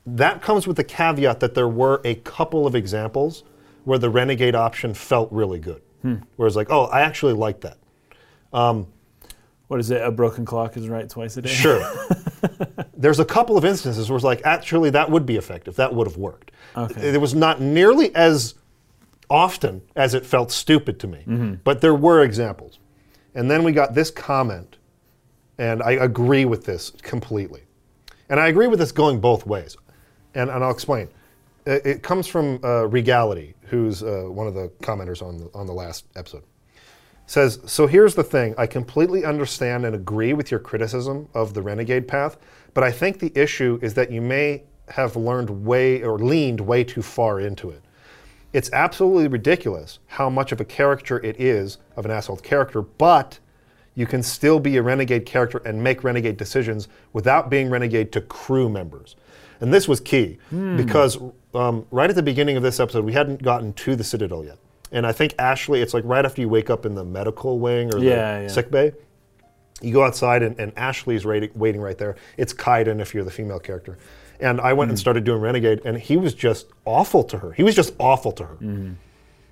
that comes with the caveat that there were a couple of examples where the Renegade option felt really good. Hmm. Where it's like, oh, I actually like that. Um, What is it? A broken clock is right twice a day? Sure. There's a couple of instances where it's like, actually, that would be effective. That would have worked. Okay. It was not nearly as often as it felt stupid to me, Mm-hmm. but there were examples. And then we got this comment, and I agree with this completely. And I agree with this going both ways. And, and I'll explain. It, it comes from uh, Regality, who's uh, one of the commenters on the, on the last episode says, So here's the thing. I completely understand and agree with your criticism of the renegade path, but I think the issue is that you may have learned way or leaned way too far into it. It's absolutely ridiculous how much of a character it is of an asshole character, but you can still be a renegade character and make renegade decisions without being renegade to crew members. And this was key because um, right at the beginning of this episode, we hadn't gotten to the Citadel yet. And I think Ashley, it's like right after you wake up in the medical wing or Yeah, the yeah. sick bay. You go outside and, and Ashley's waiting, waiting right there. It's Kaidan if you're the female character. And I went and hmm. started doing Renegade, and he was just awful to her. He was just awful to her. Mm-hmm.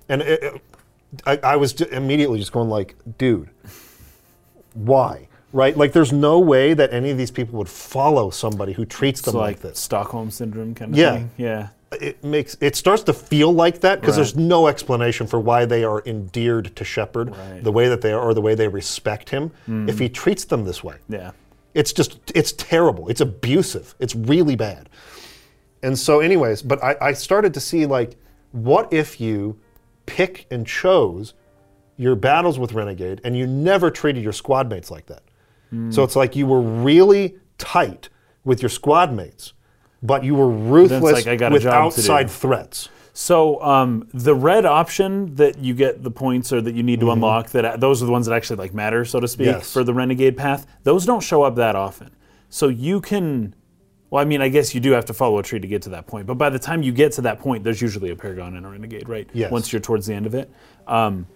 And it, it- I, I was immediately just going like, dude, why? Right? Like, there's no way that any of these people would follow somebody who treats them like, like this. Stockholm syndrome kind of Yeah. thing. Yeah. It makes it starts to feel like that because Right. there's no explanation for why they are endeared to Shepard Right. Mm. the way that they are, or the way they respect him. If he treats them this way, Yeah. it's just it's terrible. It's abusive. It's really bad. And so, anyways, but I, I started to see like, what if you pick and chose your battles with Renegade and you never treated your squad mates like that? So it's like you were really tight with your squad mates, but you were ruthless like, I got with job to do. outside threats. So um, the red option that you get the points or that you need to unlock, that those are the ones that actually like matter, so to speak, Mm-hmm. Yes. for the renegade path. Those don't show up that often. So you can. Well, I mean, I guess you do have to follow a tree to get to that point. But by the time you get to that point, there's usually a paragon and a renegade, right? Yes. Once you're towards the end of it. Um,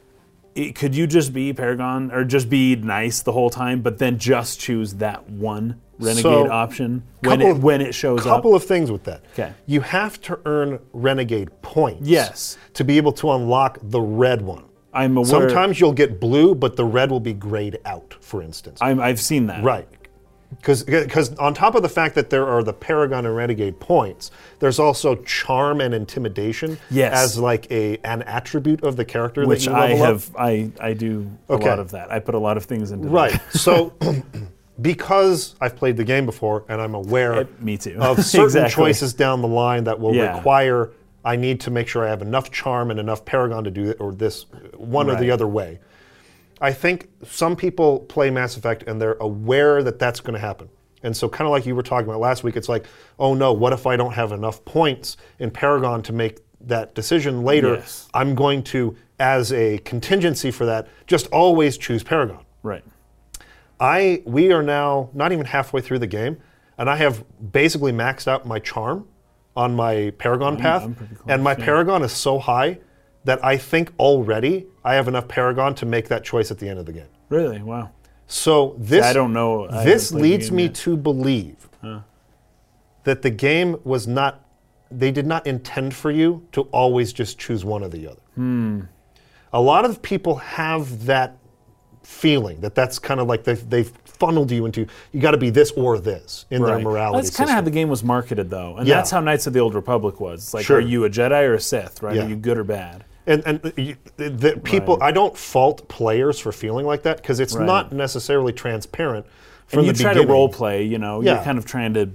it- could you just be paragon or just be nice the whole time, but then just choose that one renegade So, option when it of- when it shows up? A couple of things with that. 'Kay. You have to earn renegade points. Yes. To be able to unlock the red one. I'm aware. Sometimes you'll get blue, but the red will be grayed out, for instance. I'm, I've seen that. right. Because on top of the fact that there are the Paragon and Renegade points, there's also charm and intimidation Yes. as like a an attribute of the character which I level up. have. I I do a Okay. lot of that. I put a lot of things into Right. That. So, because I've played the game before and I'm aware me too. of certain Exactly. choices down the line that will Yeah. require I need to make sure I have enough charm and enough paragon to do it, or this one or the other way. I think some people play Mass Effect and they're aware that that's going to happen. And so, kind of like you were talking about last week, it's like, oh no, what if I don't have enough points in Paragon to make that decision later? Yes. I'm going to, as a contingency for that, just always choose Paragon. Right. I we are now not even halfway through the game, and I have basically maxed out my charm on my Paragon path, I'm close, and my yeah. Paragon is so high that I think already I have enough Paragon to make that choice at the end of the game. Really? Wow. So this I don't know. I this haven't played the leads me yet. to believe that the game was not they did not intend for you to always just choose one or the other. Hmm. A lot of people have that feeling that that's kind of like they've, they've funneled you into you got to be this or this in their Right. morality That's kind of how the game was marketed, though, and Yeah. that's how Knights of the Old Republic was. It's like, Sure. are you a Jedi or a Sith? Right? Yeah. Are you good or bad? And and the, the people Right. I don't fault players for feeling like that because it's Right. not necessarily transparent from And you the try beginning. to role play. You know, Yeah. you're kind of trying to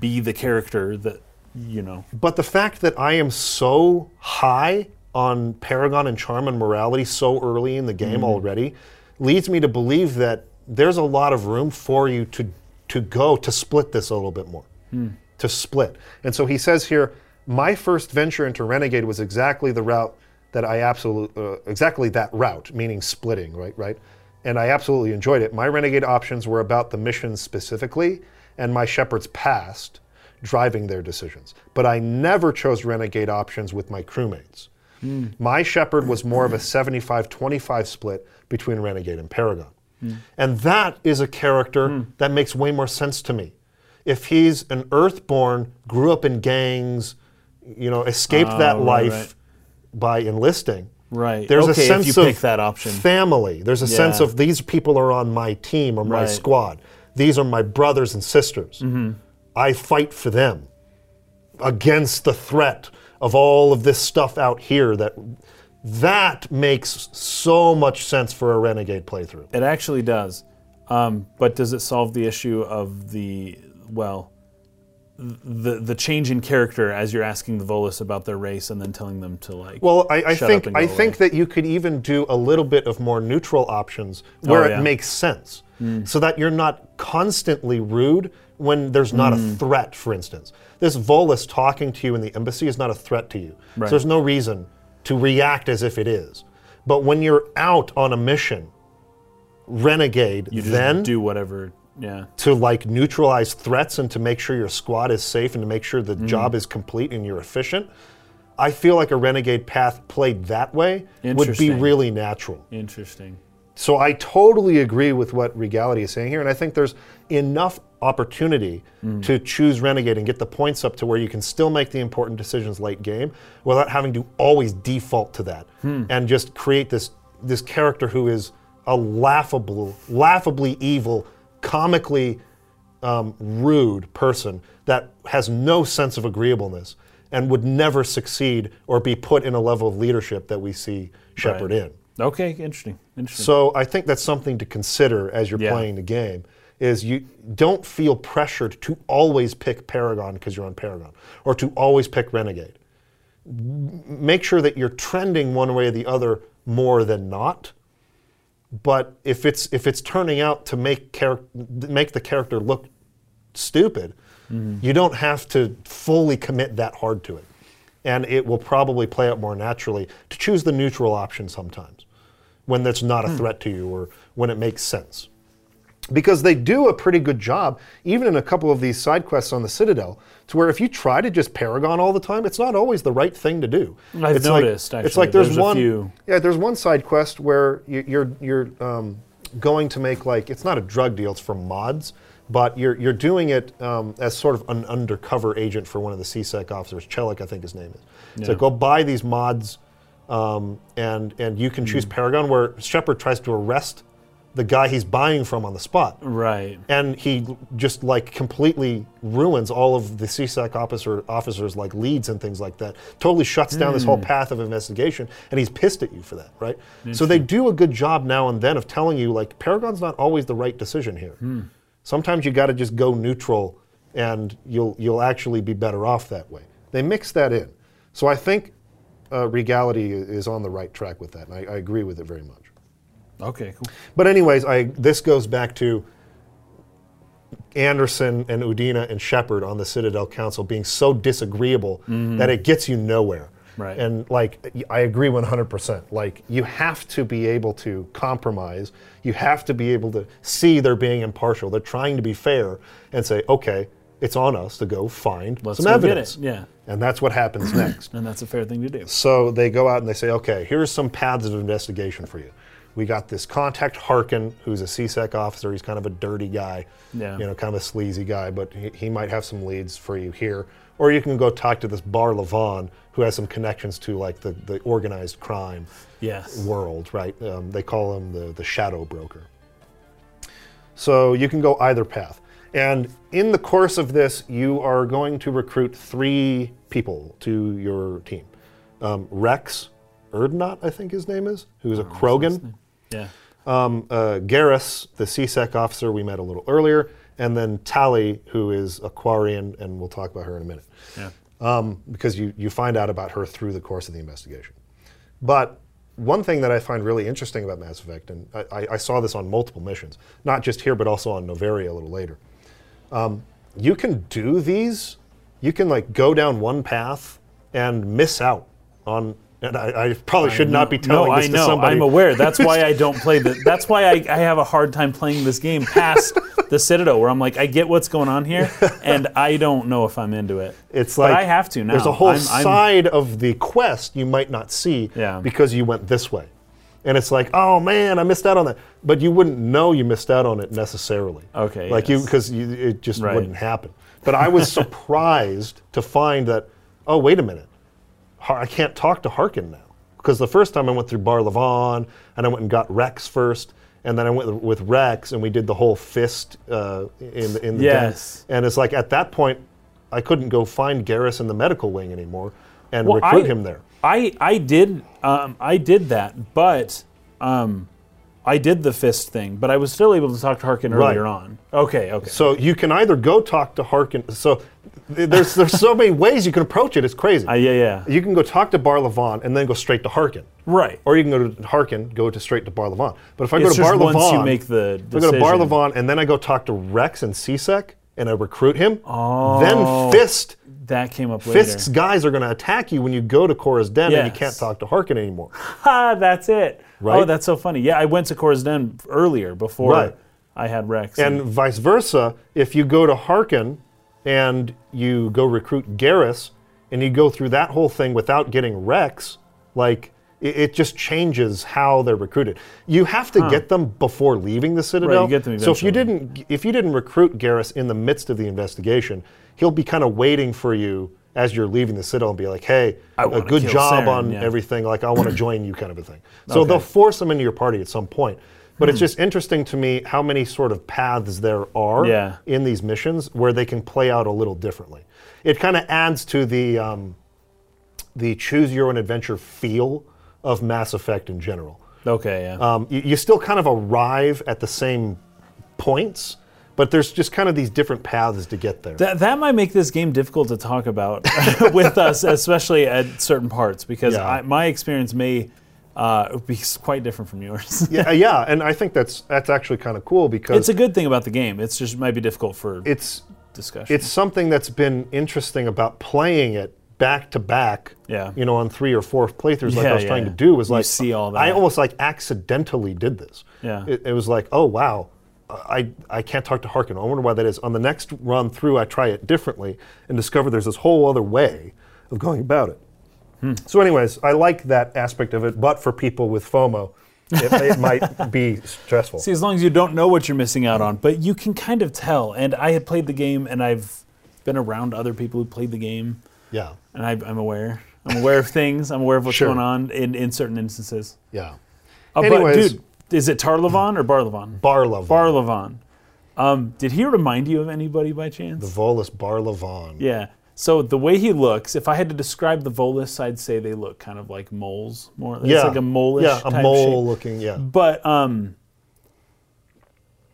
be the character that you know. But the fact that I am so high on Paragon and Charm and Morality so early in the game mm-hmm. already leads me to believe that there's a lot of room for you to to go to split this a little bit more. Hmm. To split. And so he says here, my first venture into Renegade was exactly the route that I absolutely uh, exactly that route, meaning splitting, right? Right. And I absolutely enjoyed it. My Renegade options were about the missions specifically and my Shepard's past driving their decisions. But I never chose renegade options with my crewmates. Hmm. My Shepard was more of a 75 25 split between Renegade and Paragon. Hmm. And that is a character hmm. that makes way more sense to me. If he's an Earthborn, grew up in gangs, you know, escaped ah, that Oh, right, life right. By enlisting. Right. There's Okay, a if sense you of pick that option. family. There's a sense of these people are on my team or my Right. squad. These are my brothers and sisters. Mm-hmm. I fight for them against the threat of all of this stuff out here that that makes so much sense for a renegade playthrough. It actually does. Um, but does it solve the issue of the well, the the change in character as you're asking the Volus about their race and then telling them to like? Well, I, I think I go think that you could even do a little bit of more neutral options where Oh, yeah. it makes sense, so that you're not constantly rude when there's not Mm. a threat. For instance, this Volus talking to you in the embassy is not a threat to you, Right. so there's no reason to react as if it is. But when you're out on a mission, renegade, you just then do whatever. Yeah. to like neutralize threats and to make sure your squad is safe and to make sure the Mm-hmm. job is complete and you're efficient. I feel like a renegade path played that way would be really natural. Interesting. So I totally agree with what Regality is saying here, and I think there's enough opportunity to choose Renegade and get the points up to where you can still make the important decisions late game without having to always default to that and just create this this character who is a laughable, laughably evil, comically um, rude person that has no sense of agreeableness and would never succeed or be put in a level of leadership that we see Shepard in. Okay, interesting. Interesting. So I think that's something to consider as you're Yeah. playing the game. Is you don't feel pressured to always pick Paragon because you're on Paragon, or to always pick Renegade. Make sure that you're trending one way or the other more than not. But if it's if it's turning out to make char- make the character look stupid, mm-hmm. you don't have to fully commit that hard to it. And it will probably play out more naturally to choose the neutral option sometimes when that's not a hmm. threat to you or when it makes sense. Because they do a pretty good job, even in a couple of these side quests on the Citadel, to where if you try to just Paragon all the time, it's not always the right thing to do. I've it's like- noticed, It's actually. like there's, There's a one. few. Yeah, there's one side quest where you- you're you're um, going to make like it's not a drug deal; it's for mods, but you're you're doing it um, as sort of an undercover agent for one of the CSEC officers, Chellick, I think his name is. So go buy these mods, um, and and you can choose Hmm. Paragon, where Shepard tries to arrest the guy he's buying from on the spot right. and he just like completely ruins all of the CSEC officer officers like leads and things like that. Totally shuts down this Hmm. whole path of investigation, and he's pissed at you for that, right? So they do a good job now and then of telling you like Paragon's not always the right decision here. Hmm. Sometimes you got to just go neutral, and you'll you'll actually be better off that way. They mix that in, so I think uh, Regality is on the right track with that, and I, I agree with it very much. Okay, cool. But anyways, I this goes back to Anderson and Udina and Shepard on the Citadel Council being so disagreeable mm-hmm. that it gets you nowhere. Right. And like I agree 100%. Like you have to be able to compromise. You have to be able to see they're being impartial. They're trying to be fair and say, "Okay, it's on us to go find Let's some evidence." it. Yeah. And that's what happens next. And that's a fair thing to do. So they go out and they say, okay, here's some paths of investigation for you. We got this contact Harkin, who's a CSEC officer. He's kind of a dirty guy, Yeah. you know, kind of a sleazy guy, but he, he might have some leads for you here. Or you can go talk to this Barla Von, who has some connections to like the, the organized crime Yes. world, right? Um, they call him the, the shadow broker. So you can go either path. And in the course of this, you are going to recruit three people to your team. Um, Wrex Urdnot, I think his name is, who's a Krogan. Yeah. Um, uh, Garrus, the CSEC officer we met a little earlier. And then Tali, who is a Quarian, and we'll talk about her in a minute Yeah. um, because you, you find out about her through the course of the investigation. But one thing that I find really interesting about Mass Effect, and I, I- I saw this on multiple missions, not just here, but also on Noveria a little later. Um, you can do these, you can like go down one path and miss out on, and I, I probably should not be telling no, this I to know. somebody. I'm aware. That's why I don't play the. That's why I, I have a hard time playing this game past the Citadel, where I'm like, I get what's going on here, and I don't know if I'm into it. It's But like I have to now. There's a whole I'm- I'm- side of the quest you might not see Yeah. because you went this way. And it's like, oh man, I missed out on that. But you wouldn't know you missed out on it necessarily. Okay, Like you, because it just Right. wouldn't happen. But I was surprised to find that, oh wait a minute, I can't talk to Harkin now because the first time I went through Barla Von and I went and got Wrex first, and then I went with Wrex and we did the whole fist uh, in the in the den. Yes. And it's like at that point, I couldn't go find Garrus in the medical wing anymore and Well, recruit I- him there. I I did um, I did that, but um, I did the fist thing, but I was still able to talk to Harkin Right. earlier on. Okay, okay. So you can either go talk to Harkin. So there's there's so many ways you can approach it. It's crazy. Uh, yeah, yeah. You can go talk to Barla Von and then go straight to Harkin. Right. Or you can go to Harkin, go to straight to Barla Von. But if I go It's to Barla Von, once you make the if I go to Bar decision. Levon and then I go talk to Wrex and CSEC and I recruit him, oh, then Fist that came up later. Fist's guys are going to attack you when you go to Chora's Den and you can't talk to Harkin anymore. Ha, that's it. Right? Oh, that's so funny. Yeah, I went to Chora's Den earlier before. Right. I had Wrex. And vice versa, if you go to Harkin and you go recruit Garrus and you go through that whole thing without getting Wrex, like it, it just changes how they're recruited. You have to get them before leaving the Citadel. get them so if you didn't if you didn't recruit Garrus in the midst of the investigation, he'll be kind of waiting for you as you're leaving the Citadel and be like, "Hey, a good job Saren," on yeah. everything. Like I want to join you," kind of a thing. So Okay. they'll force them into your party at some point. But Hmm. it's just interesting to me how many sort of paths there are Yeah. in these missions where they can play out a little differently. It kind of adds to the um, the choose your own adventure feel of Mass Effect in general. okay, yeah. Um, you, you still kind of arrive at the same points, but there's just kind of these different paths to get there. That, that might make this game difficult to talk about with us, especially at certain parts, because Yeah. I, my experience may uh, be quite different from yours. yeah, yeah, and I think that's that's actually kind of cool because it's a good thing about the game. It's just might be difficult for it's discussion. it's something that's been interesting about playing it back to back. Yeah. You know, on three or four playthroughs, like Yeah, I was yeah, trying yeah. to do, was You like see all that. I almost like accidentally did this. Yeah. It, it was like, oh wow, I I can't talk to Harkin. I wonder why that is. On the next run through, I try it differently and discover there's this whole other way of going about it. Hmm. So, anyways, I like that aspect of it, but for people with FOMO, it, it might be stressful. See, as long as you don't know what you're missing out on, but you can kind of tell. And I had played the game, and I've been around other people who played the game, yeah, and I, I'm aware. I'm aware of things. I'm aware of what's Sure. going on in, in certain instances. yeah. Uh, Anyways. dude, is it Tarlavon or Barla Von? Barlav. Barla Von. Um, did he remind you of anybody by chance? the Volus Barla Von. yeah. So the way he looks, if I had to describe the Volus, I'd say they look kind of like moles. More, it's like a mole Yeah, a mole shape. looking. Yeah. But um,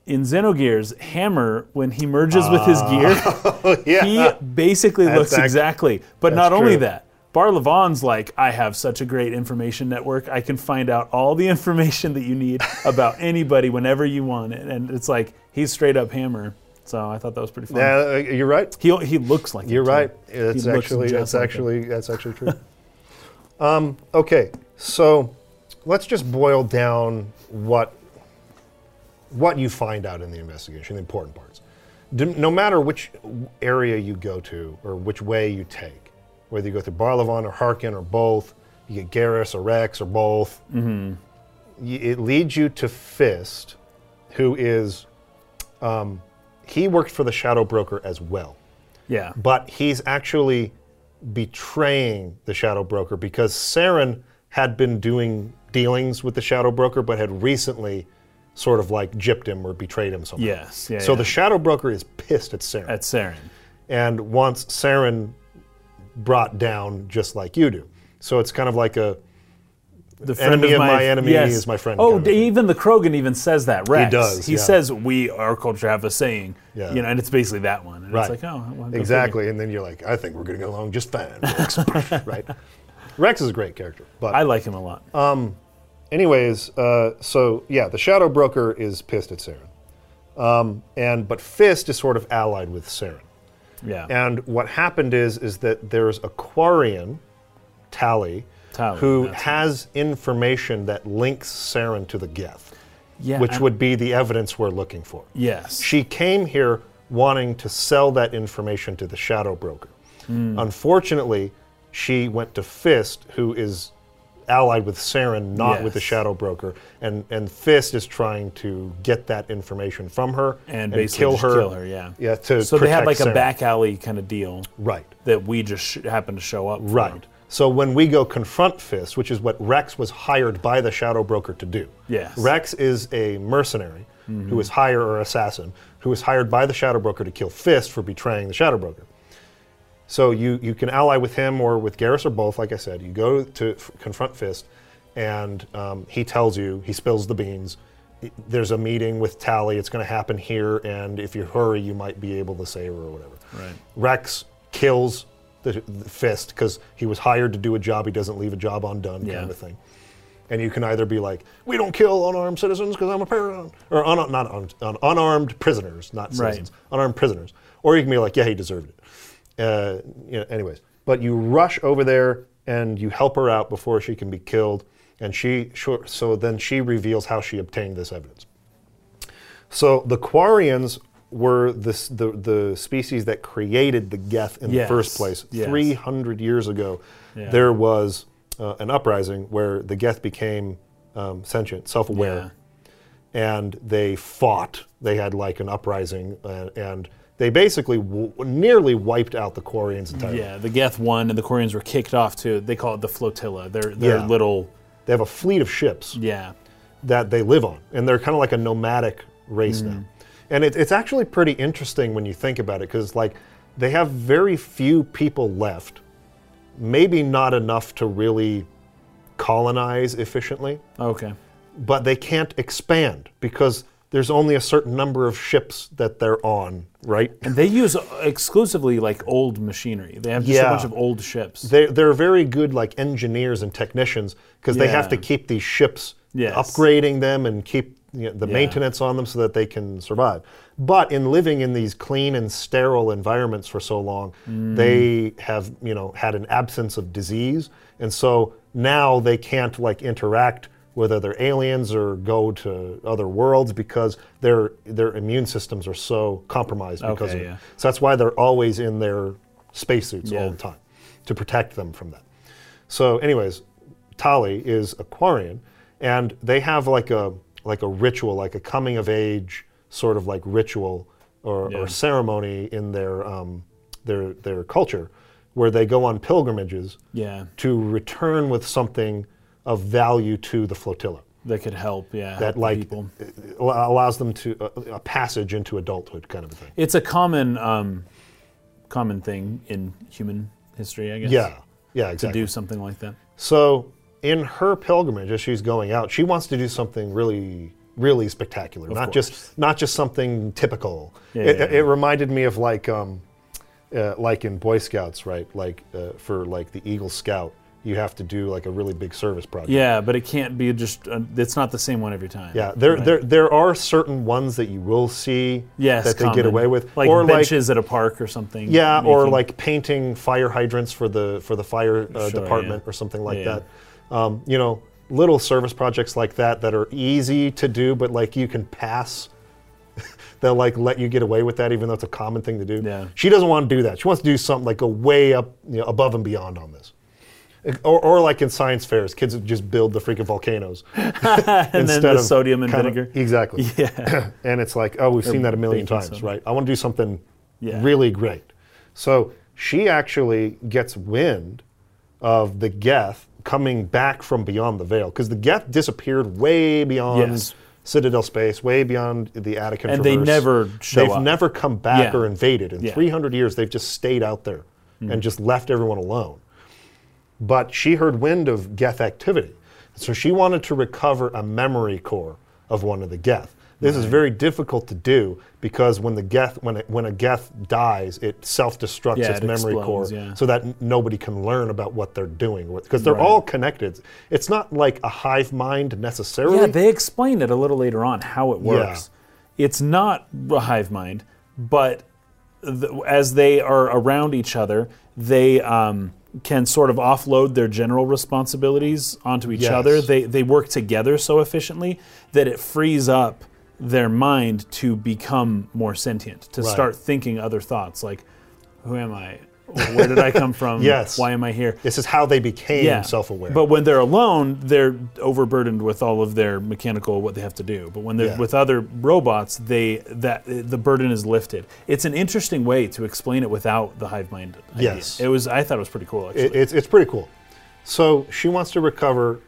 in Xenogears, Hammer, when he merges with his gear, yeah. he basically That's looks ac- exactly. But not only true. that, Barla Von's like, I have such a great information network. I can find out all the information that you need about anybody whenever you want it. And it's like, he's straight up Hammer. So I thought that was pretty fun. Yeah, uh, you're right. He, he looks like You're right. That's actually that's like him. actually that's actually true. um, okay, so let's just boil down what what you find out in the investigation, the important parts. No matter which area you go to or which way you take, whether you go through Barla Von or Harkin or both, you get Garrus or Wrex or both. Mm-hmm. It leads you to Fist, who is um, he worked for the Shadow Broker as well Yeah. but he's actually betraying the shadow broker because Saren had been doing dealings with the shadow broker but had recently sort of like gypped him or betrayed him somehow. Yes. Yeah. so yeah. the shadow broker is pissed at Saren At Saren. and wants Saren brought down just like you do. So it's kind of like a the Enemy of my enemy is my friend Oh, kind of even the Krogan even says that. Wrex. He does, He yeah. says we our culture have a saying. Yeah. You know, and it's basically that one. And Right. It's like, oh, well, exactly, and then you're like, I think we're going to get along just fine, Wrex. right? Wrex is a great character, but. I like him a lot. Um, anyways, uh, so yeah, the Shadow Broker is pissed at Saren, um, and but Fist is sort of allied with Saren. yeah. And what happened is is that there's a Quarian, Tali, Who has information that links Saren to the Geth, yeah. which and- would be the evidence we're looking for. Yes. She came here wanting to sell that information to the shadow broker. Hmm. Unfortunately, she went to Fist, who is allied with Saren, not with the shadow broker, and and Fist is trying to get that information from her and basically kill her. kill her. Yeah. Yeah, to so they had like protect a back alley kind of deal Right. that we just sh- happened to show up. for. So when we go confront Fist, which is what Wrex was hired by the Shadow Broker to do. Yes. Wrex is a mercenary who is hired or assassin who was hired by the Shadow Broker to kill Fist for betraying the Shadow Broker. So you, you can ally with him or with Garrus or both. Like I said, you go to f- confront Fist, and um, he tells you he spills the beans. There's a meeting with Tali. It's going to happen here, and if you hurry, you might be able to save her or whatever. Right. Wrex kills the, the Fist because he was hired to do a job. He doesn't leave a job undone, Yeah. kind of thing. And you can either be like, "We don't kill unarmed citizens because I'm a paragon," or un- not un- un- unarmed prisoners, not Right. citizens, unarmed prisoners. Or you can be like, "Yeah, he deserved it." Uh, you know, anyways, but you rush over there and you help her out before she can be killed, and she sure, so then she reveals how she obtained this evidence. So the Quarians were this, the the species that created the Geth in Yes, the first place. yes. Three hundred years ago, Yeah. there was uh, an uprising where the Geth became um, sentient, self-aware, and they fought. They had like an uprising, uh, and they basically w- nearly wiped out the Quarians entirely. Yeah, the Geth won, and the Quarians were kicked off too. They call it the flotilla. They're they're Yeah. little. They have a fleet of ships. Yeah, that they live on, and they're kind of like a nomadic race Mm. now. And it, it's actually pretty interesting when you think about it, because like they have very few people left, maybe not enough to really colonize efficiently, okay. but they can't expand because there's only a certain number of ships that they're on, right? And they use exclusively like old machinery. They have just a bunch of old ships. They, they're very good like engineers and technicians because they have to keep these ships Yes. upgrading them and keep you know, the Yeah. maintenance on them so that they can survive. But in living in these clean and sterile environments for so long, Mm. they have you know had an absence of disease, and so now they can't like interact with other aliens or go to other worlds because their their immune systems are so compromised because Okay, of yeah. it. So that's why they're always in their spacesuits Yeah. all the time to protect them from that. So, anyways, Tali is a Quarian, and they have like a like a ritual, like a coming of age sort of like ritual or, Yeah. or ceremony in their um, their their culture, where they go on pilgrimages Yeah, to return with something of value to the flotilla that could help. Yeah, that help like people. allows them to a, a passage into adulthood, kind of a thing. It's a common um, common thing in human history, I guess. Yeah, yeah, to do something like that. So in her pilgrimage, as she's going out, she wants to do something really, really spectacular. not course. just not just something typical. Yeah, it, yeah, it reminded me of like um, uh, like in Boy Scouts, right? Like uh, for like the Eagle Scout, you have to do like a really big service project. Yeah, but it can't be just. Uh, it's not the same one every time. Yeah, there, right? there, there are certain ones that you will see Yes, that they get away with, like or like benches at a park or something. Yeah, or like painting fire hydrants for the for the fire uh, Sure, department or something like that. Um, you know, little service projects like that that are easy to do, but like you can pass. They'll like let you get away with that, even though it's a common thing to do. Yeah. She doesn't want to do that. She wants to do something like go way up, you know, above and beyond on this. Or, or like in science fairs, kids just build the freaking volcanoes and then the sodium and kind of- vinegar. exactly. Yeah. and it's like, oh, we've seen that a million times, soda. right? I want to do something Yeah. really great. So she actually gets wind of the Geth coming back from beyond the veil because the Geth disappeared way beyond Yes. Citadel space, way beyond the Attican And they never show They've up. never come back Yeah. or invaded. In Yeah. Mm. 300 years, they've just stayed out there and just left everyone alone. But she heard wind of Geth activity. So she wanted to recover a memory core of one of the Geth. This is very difficult to do because when the Geth, when, it, when a Geth dies, it self-destructs Yeah, its it memory explodes, core yeah. so that n- nobody can learn about what they're doing because they're Right. all connected. It's not like a hive mind necessarily. Yeah, they explain it a little later on how it works. Yeah. It's not a hive mind, but th- as they are around each other, they um, can sort of offload their general responsibilities onto each Yes. other. They they work together so efficiently that it frees up their mind to become more sentient, to Right. start thinking other thoughts like, "Who am I? Where did I come from? Yes. Why am I here?" This is how they became self-aware. But when they're alone, they're overburdened with all of their mechanical what they have to do. But when they're Yeah. with other robots, they that the burden is lifted. It's an interesting way to explain it without the hive mind. idea. Yes. it was. I thought it was pretty cool. Actually, It- it's, it's pretty cool. So she wants to recover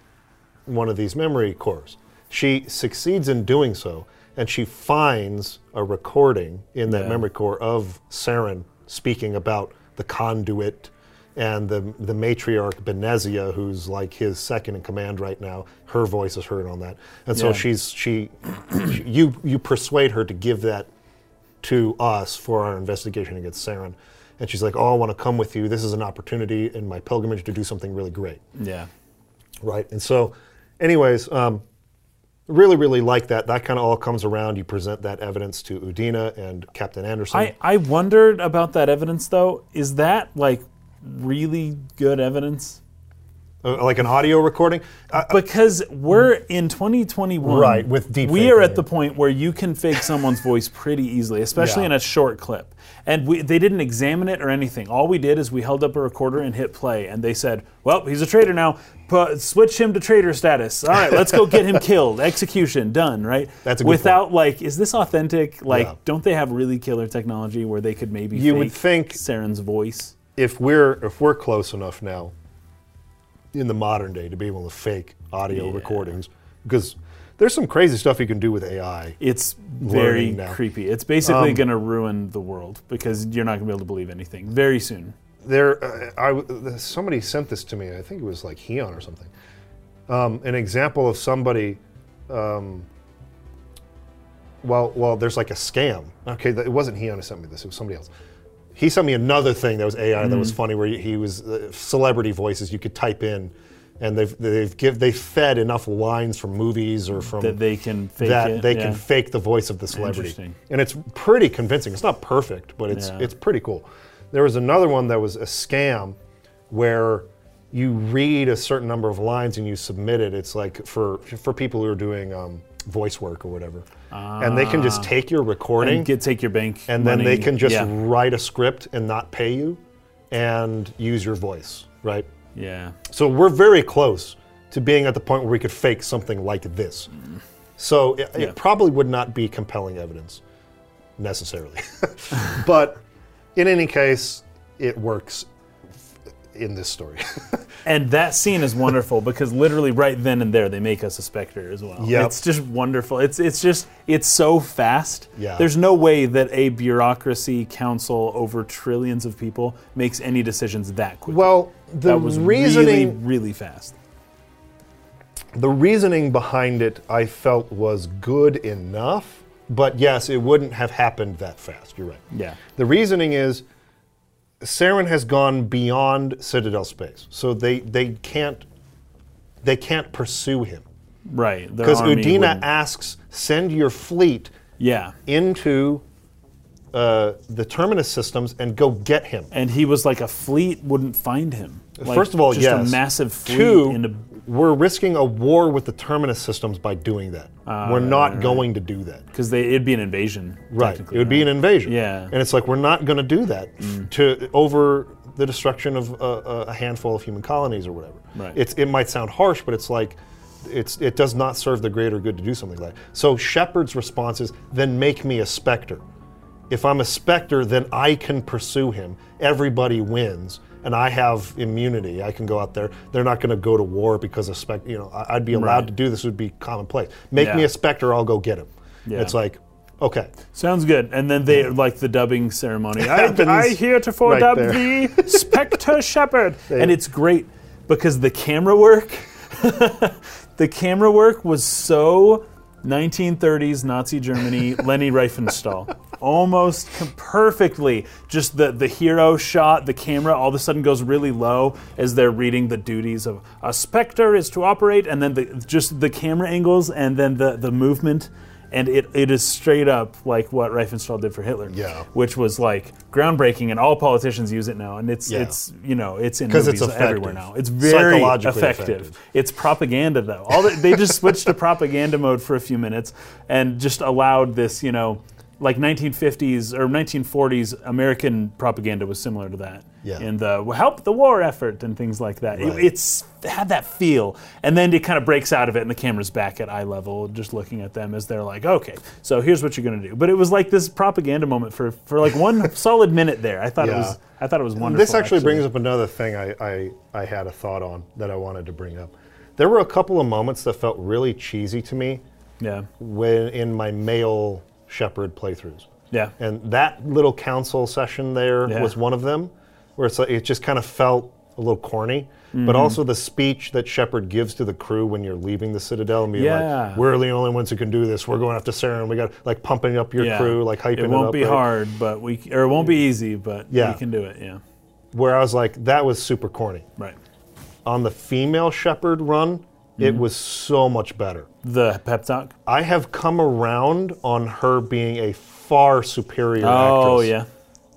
one of these memory cores. She succeeds in doing so, and she finds a recording in that Yeah. memory core of Saren speaking about the conduit and the the matriarch Benezia, who's like his second in command right now. Her voice is heard on that, and so Yeah. she's she, she you you persuade her to give that to us for our investigation against Saren. And she's like, "Oh, I want to come with you. This is an opportunity in my pilgrimage to do something really great." yeah, right? And so, anyways, um, really, really like that. That kind of all comes around. You present that evidence to Udina and Captain Anderson. I I wondered about that evidence though. Is that like really good evidence? Uh, like an audio recording. Uh, because we're in 2021 Right, with deep we are at the point where you can fake someone's voice pretty easily especially Yeah. in a short clip and we, they didn't examine it or anything all we did is we held up a recorder and hit play and they said well he's a traitor now Put, switch him to traitor status all right let's go get him killed execution done right That's a good without like is this authentic like Yeah. don't they have really killer technology where they could maybe You fake would think- Saren's voice if we're if we're close enough now in the modern day to be able to fake audio Yeah. recordings because there's some crazy stuff you can do with AI. It's very now. creepy. It's basically Um, going to ruin the world because you're not going to be able to believe anything very soon. There, uh, I somebody sent this to me. I think it was like Heon or something. Um, an example of somebody. Um, well, well, there's like a scam. Okay, it wasn't Heon who sent me this. It was somebody else. He sent me another thing that was AI that was Mm. funny, where he, he was uh, celebrity voices you could type in, and they've they've give they fed enough lines from movies or from That they can fake that it. they yeah. can fake the voice of the celebrity, and it's pretty convincing. It's not perfect, but it's Yeah. it's pretty cool. There was another one that was a scam, where you read a certain number of lines and you submit it. It's like for for people who are doing um, voice work or whatever, and they can just take your recording Ah. and get take your bank and then they can just yeah. write a script and not pay you, and use your voice, right? yeah. So we're very close to being at the point where we could fake something like this. So it, Yeah. it probably would not be compelling evidence necessarily. but in any case, it works in this story. And that scene is wonderful because literally right then and there they make us a specter as well. Yep. It's just wonderful. It's it's just it's so fast. Yeah. There's no way that a bureaucracy council over trillions of people makes any decisions that quickly. well, the that was reasoning really really fast. the reasoning behind it I felt was good enough, but yes, it wouldn't have happened that fast. You're right. Yeah. The reasoning is Saren has gone beyond Citadel space, so they they can't they can't pursue him Right. Because Udina wouldn't- asks send your fleet Yeah. into uh, the terminus systems and go get him. And he was like a fleet wouldn't find him. Like, First of all, just yes. a massive fleet Two, in a we're risking a war with the terminus systems by doing that. Ah, we're not going to do that. because it'd be an invasion. Right. It would be an invasion. Yeah. Mm. And it's like we're not going to do that to over the destruction of a, a handful of human colonies or whatever. Right. It's it might sound harsh, but it's like it's it does not serve the greater good to do something like that. So Shepard's response is then make me a specter. If I'm a specter, then I can pursue him. Everybody wins. And I have immunity. I can go out there. They're not going to go to war because of specter. You know, I'd be allowed Right. to do this. Would be commonplace. Make me a specter. I'll go get him. Yeah. It's like, okay, Sounds good. And then they like the dubbing ceremony. I, I heretofore right dub thee Spectre Shepard. and it's great because the camera work the camera work was so 1930s Nazi Germany, Leni Riefenstahl. Almost perfectly. Just the, the hero shot, the camera all of a sudden goes really low as they're reading the duties of a specter is to operate, and then the, just the camera angles and then the, the movement. And it, it is straight up like what Riefenstahl did for Hitler. Yeah. Which was like groundbreaking, and all politicians use it now. And it's, Yeah. it's you know, it's in movies it's everywhere now. It's very effective. effective. It's propaganda though. All the, they just switched to propaganda mode for a few minutes and just allowed this, you know, like 1950s or 1940s American propaganda was similar to that. Yeah. In the uh, help the war effort and things like that. It- it's had that feel, and then it kind of breaks out of it, and the camera's back at eye level, just looking at them as they're like, "Okay, so here's what you're going to do." But it was like this propaganda moment for for like one solid minute there. I thought it was I thought it was wonderful. This actually, brings up another thing I, I, I had a thought on that I wanted to bring up. There were a couple of moments that felt really cheesy to me yeah, when in my male Shepard playthroughs. yeah. And that little council session there Yeah. was one of them, where it's like, it just kind of felt a little corny. Mm-hmm. But also the speech that Shepard gives to the crew when you're leaving the Citadel and being Yeah. like, "We're the only ones who can do this. We're going after Saren. We got like pumping up your yeah. crew, like hyping it, It won't up." be right? hard, but we or it won't be easy, but Yeah. we can do it. Yeah, Where I was like, "That was super corny." right. On the female Shepard run, Mm-hmm. it was so much better. The pep talk. I have come around on her being a far superior Oh actress Oh, yeah,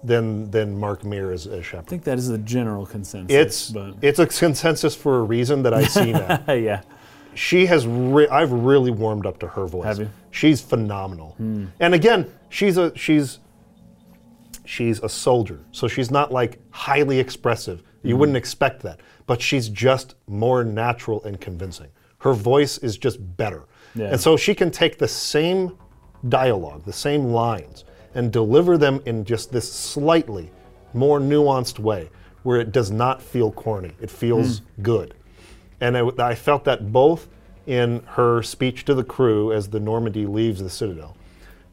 than than Mark Meer as, as I think that is the general consensus. It's but it's a consensus for a reason that I see now. yeah. she has re- I've really warmed up to her voice. Have you? She's phenomenal. Hmm. And again, she's a she's she's a soldier. So she's not like highly expressive. You hmm. wouldn't expect that. But she's just more natural and convincing. Her voice is just better. Yeah. And so she can take the same dialogue, the same lines and deliver them in just this slightly more nuanced way where it does not feel corny. It feels hmm. good. And I, I felt that both in her speech to the crew as the Normandy leaves the Citadel,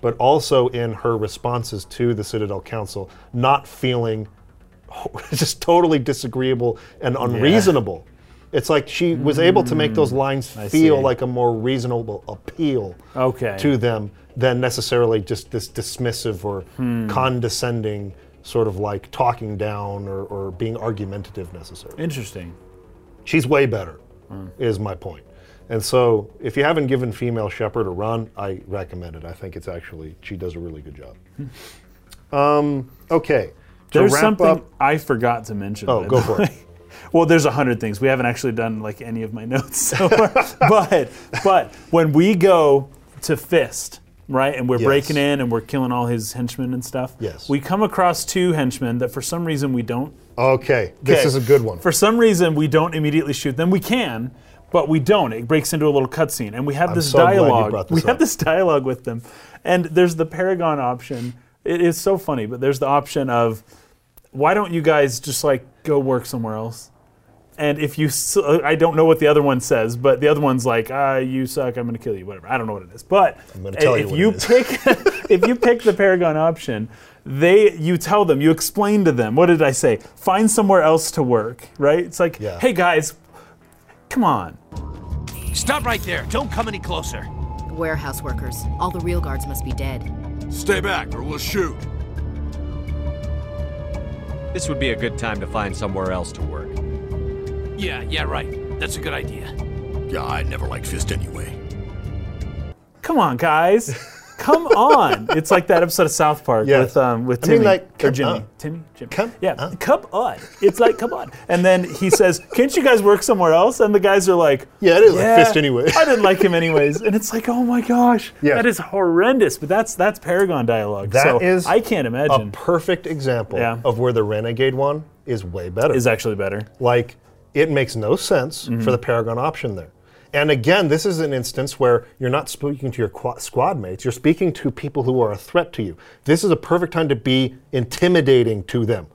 but also in her responses to the Citadel Council, not feeling just totally disagreeable and unreasonable. It's like she was able to make those hmm. lines I feel see. like a more reasonable appeal Okay. to them than necessarily just this dismissive or Hmm. condescending sort of like talking down or, or being argumentative necessarily Interesting. she's way better Hmm. is my point. and so if you haven't given female Shepard a run i recommend it i think it's actually she does a really good job um, okay There's something up I forgot to mention. Oh, go for it. Well, there's a hundred things. We haven't actually done like any of my notes so far. but but when we go to Fist, right, and we're Yes. breaking in and we're killing all his henchmen and stuff. Yes. We come across two henchmen that for some reason we don't. okay this is a good one For some reason we don't immediately shoot them. We can. But we don't. It breaks into a little cutscene, and we have this so dialogue. brought we this have this dialogue with them, and there's the Paragon option. It is so funny, but there's the option of why don't you guys just like go work somewhere else? And if you, I don't know what the other one says, but the other one's like, ah, you suck, I'm gonna kill you, whatever. I don't know what it is, but gonna you if you pick, if you pick the Paragon option, they, you tell them, you explain to them. What did I say? Find somewhere else to work, right? It's like, Yeah. hey guys, come on. Stop right there. Don't come any closer. Warehouse workers. All the real guards must be dead. Stay back or we'll shoot. This would be a good time to find somewhere else to work. Yeah, yeah, right. That's a good idea. Yeah, I never liked Fist anyway. Come on, guys. Come on. It's like that episode of South Park Yes. with um with I mean, Timmy like, or come Jimmy. on. Timmy, Jimmy. Come yeah, on. come on. It's like come on. And then he says, "Can't you guys work somewhere else?" And the guys are like, Yeah, I didn't like Fist anyway." I didn't like him anyways. And it's like, oh my gosh, Yeah. that is horrendous. But that's that's Paragon dialogue. That so is I can't imagine. a perfect example Yeah. of where the renegade one is way better is actually better. Like, it makes no sense Mm-hmm. for the Paragon option there. And again, this is an instance where you're not speaking to your qua- squad mates, you're speaking to people who are a threat to you. This is a perfect time to be intimidating to them.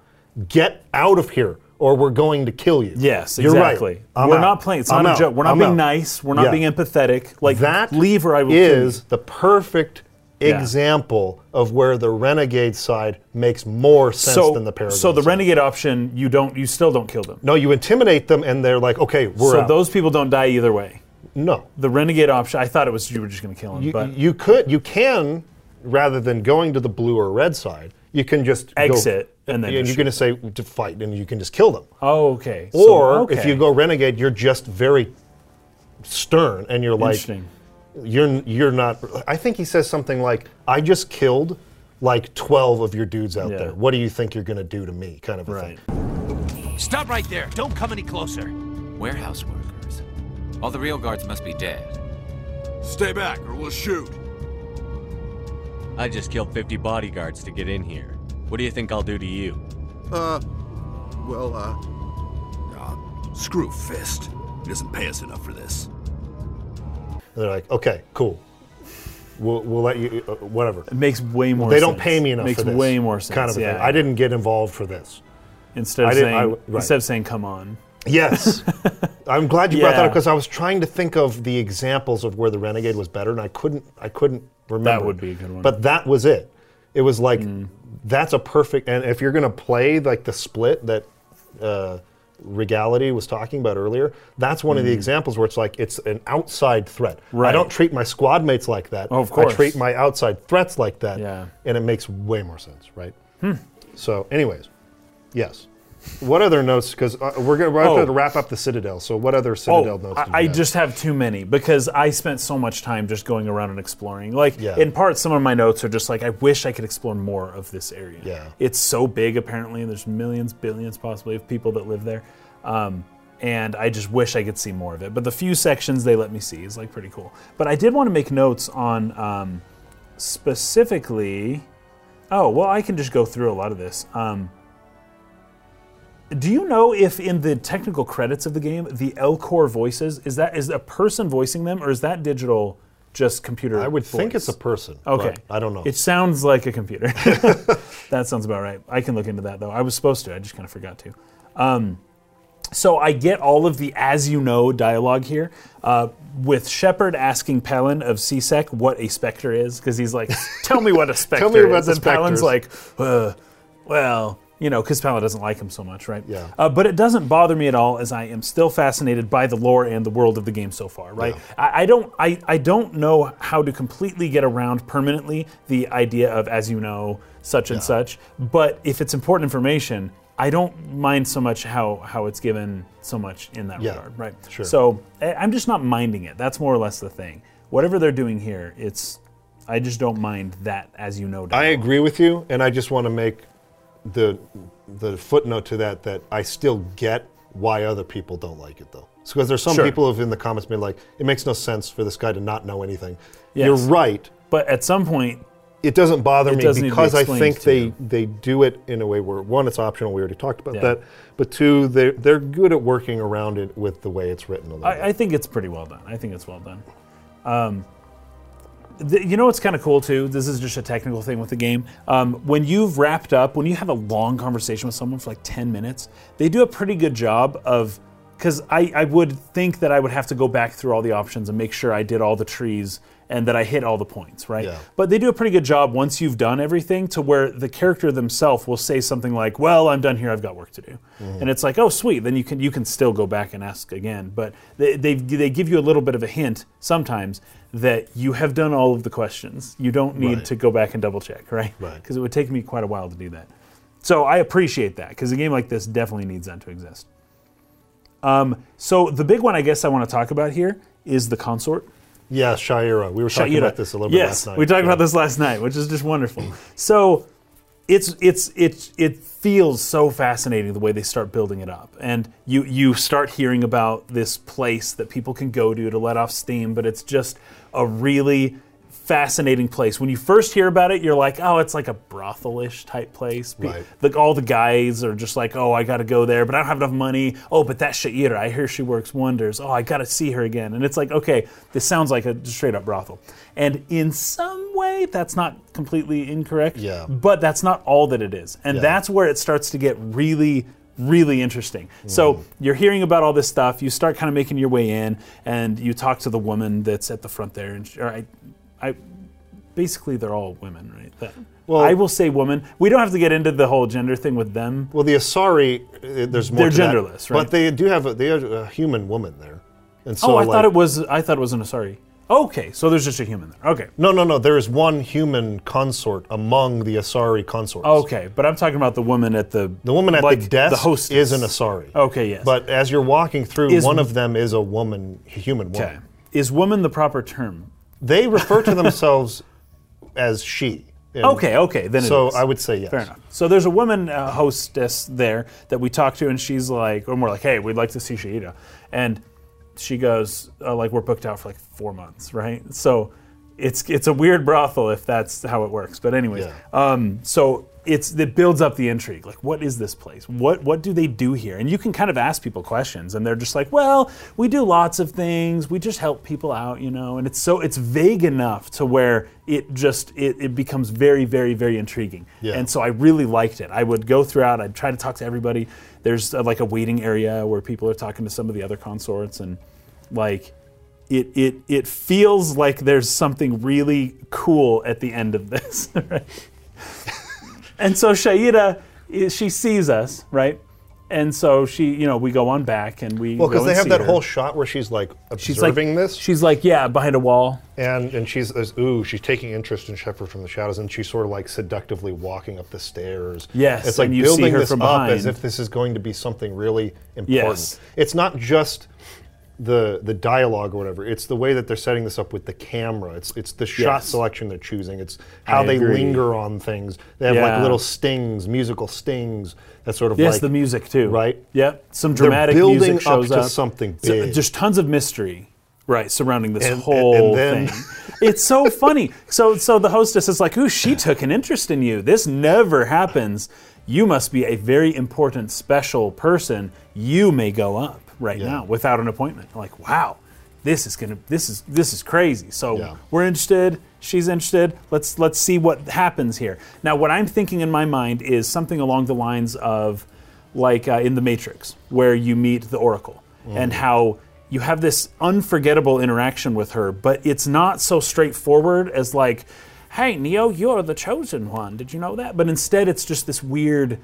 Get out of here, or we're going to kill you. Yes, You're right. exactly. I'm We're out. not playing. It's I'm not out. a joke. We're not I'm being out. nice. We're not Yeah. being empathetic. Like that leave or I will is the perfect Yeah. example of where the renegade side makes more sense so, than the Paragon so the side. renegade option, you don't, you still don't kill them. No, you intimidate them, and they're like, okay, we're so out. those people don't die either way. no. The renegade option, I thought it was you were just going to kill him, You, but you could, you can, rather than going to the blue or red side, you can just go- Exit and then and you're going to say to fight, and you can just kill them. oh, okay. So, Or if you go renegade, you're just very stern, and you're like, Interesting. You're you're not. I think he says something like, "I just killed like 12 of your dudes out Yeah. there. What do you think you're going to do to me?" Kind of a right. thing. Stop right there. Don't come any closer. Warehouse workers. All the real guards must be dead. Stay back or we'll shoot. I just killed 50 bodyguards to get in here. What do you think I'll do to you? Uh, well, uh, uh screw Fist. He doesn't pay us enough for this. And they're like, "Okay, cool. We'll, we'll let you. Uh, whatever." It makes way more They sense. don't pay me enough Makes for this. way more sense. Kind of a yeah. thing. I didn't get involved for this. Instead of didn't- saying, I- right. instead of saying, come on. Yes. I'm glad you brought that Yeah. up because I was trying to think of the examples of where the Renegade was better, and I couldn't. I couldn't remember. That would be a good one. But that was it. It was like that's a perfect. And if you're going to play like the split that uh, Regality was talking about earlier, that's one of the mm-hmm. examples where it's like it's an outside threat. I don't treat my squad mates like that. Oh, of course. I treat my outside threats like that. Yeah. And it makes way more sense, right? Hmm. So, anyways, yes. What other notes? Because uh, we're gonna Oh. to wrap up the Citadel. So what other Citadel notes? do you I, just have too many because I spent so much time just going around and exploring. Like, Yeah. in part, some of my notes are just like, I wish I could explore more of this area. Yeah. It's so big, apparently, and there's millions, billions possibly of people that live there. Um, and I just wish I could see more of it. But the few sections they let me see is like pretty cool. But I did want to make notes on um, specifically. Oh, well, I can just go through a lot of this. Um, do you know if in the technical credits of the game, the Elcor voices is that is a person voicing them, or is that digital, just computer? I would think it's a person. Okay, I don't know. It sounds like a computer. that sounds about right. I can look into that though. I was supposed to. I just kind of forgot to. Um, so I get all of the as you know dialogue here, uh, with Shepard asking Pallin of C-Sec what a specter is, because he's like, "Tell me what a specter Tell me about is," the and Pallin's specters. like, uh, "Well." You know, because Pallin doesn't like him so much, right? Yeah. Uh, but it doesn't bother me at all, as I am still fascinated by the lore and the world of the game so far, right? I, I don't, I, I don't know how to completely get around permanently the idea of, as you know, such and such. But if it's important information, I don't mind so much how how it's given so much in that Yeah, regard, right? sure. So I- I'm just not minding it. That's more or less the thing. Whatever they're doing here, it's. I just don't mind that, as you know. I agree with you, and I just want to make the the footnote to that that I still get why other people don't like it though. Because there's some Sure. people who've in the comments been like, it makes no sense for this guy to not know anything. Yes. You're right. But at some point, It doesn't bother me doesn't need to be because I explained think to they you. they do it in a way where one, it's optional. We already talked about Yeah. that. But two, they they're good at working around it with the way it's written. A little bit. I, I think it's pretty well done. I think it's well done. Um, the, you know what's kind of cool too? This is just a technical thing with the game. Um, when you've wrapped up, when you have a long conversation with someone for like 10 minutes, they do a pretty good job of. Because I, I would think that I would have to go back through all the options and make sure I did all the trees and that I hit all the points, right? Yeah. But they do a pretty good job once you've done everything to where the character themselves will say something like, "Well, I'm done here. I've got work to do," and it's like, "Oh, sweet." Then you can you can still go back and ask again. But they they, they give you a little bit of a hint sometimes that you have done all of the questions. You don't need Right. to go back and double check, right? Right. Because it would take me quite a while to do that. So I appreciate that because a game like this definitely needs that to exist. Um, so the big one I guess I want to talk about here is the consort. yeah, Shaira. We were talking Shaira. about this a little bit yes, last night. we talked Yeah. about this last night, which is just wonderful. So it's it's it it feels so fascinating the way they start building it up, and you you start hearing about this place that people can go to to let off steam, but it's just a really fascinating place. When you first hear about it, you're like, oh, it's like a brothelish type place. Right. Like all the guys are just like, oh, I got to go there, but I don't have enough money. Oh, but that Shaira, I hear she works wonders. Oh, I got to see her again. And it's like, okay, this sounds like a straight up brothel. And in some way, that's not completely incorrect. Yeah. But that's not all that it is. And Yeah. that's where it starts to get really really interesting. Mm. So you're hearing about all this stuff. You start kind of making your way in, and you talk to the woman that's at the front there. And she, or I, I, basically they're all women, right? That, Well- I will say woman. We don't have to get into the whole gender thing with them. Well, the Asari, uh, there's more. They're to that, genderless, right? But they do have a, they have a human woman there, and so oh, I like, thought it was. I thought it was an Asari. Okay, so there's just a human there. Okay. No, no, no. There is one human consort among the Asari consorts. Okay, but I'm talking about the woman at the The woman at like the desk the hostess. is an Asari. Okay, yes. But as you're walking through, Is- one of them is a woman, human woman. okay, is woman the proper term? They refer to themselves as she. And Okay, okay, then it So is. I would say yes. Fair enough. So there's a woman uh, hostess there that we talk to, and she's like, or more like, hey, we'd like to see Shaira. And she goes, uh, like, we're booked out for like four months, right? So it's it's a weird brothel if that's how it works. But anyways, Yeah. um, so it's it builds up the intrigue. Like, what is this place? What what do they do here? And you can kind of ask people questions, and they're just like, well, we do lots of things. We just help people out, you know. And it's so it's vague enough to where it just it, it becomes very very very intriguing. Yeah. And so I really liked it. I would go throughout. I'd try to talk to everybody. There's uh, like a waiting area where people are talking to some of the other consorts, and like it it it feels like there's something really cool at the end of this. right? And so Shaira, eh, she sees us, right? and so she, you know, we go on back and we Well, because they have that her. whole shot where she's like She's like observing this, She's like, yeah, behind a wall. and and she's ooh, she's taking interest in Shepard from the shadows, and she's sort of like seductively walking up the stairs. Yes, it's like and you see building her this from up as if this is going to be something really important. Yes. It's not just the the dialogue or whatever. It's the way that they're setting this up with the camera. It's it's the shot Yes. selection they're choosing. It's how I they agree. linger on things. They have like little stings, musical stings. That sort of Yes, like the music too. right? Yep. Some They're dramatic building music shows up to up. something So- big. Just tons of mystery, right, surrounding this And- and- whole and then- thing. it's so funny. So, so the hostess is like, "Ooh, she took an interest in you. This never happens. You must be a very important, special person. You may go up right Yeah. now without an appointment." Like, wow. This is gonna. This is this is crazy. So Yeah. we're interested. She's interested. Let's let's see what happens here. Now, what I'm thinking in my mind is something along the lines of, like uh, in the Matrix, where you meet the Oracle, and how you have this unforgettable interaction with her, but it's not so straightforward as like, "Hey, Neo, you're the chosen one. Did you know that?" But instead, it's just this weird.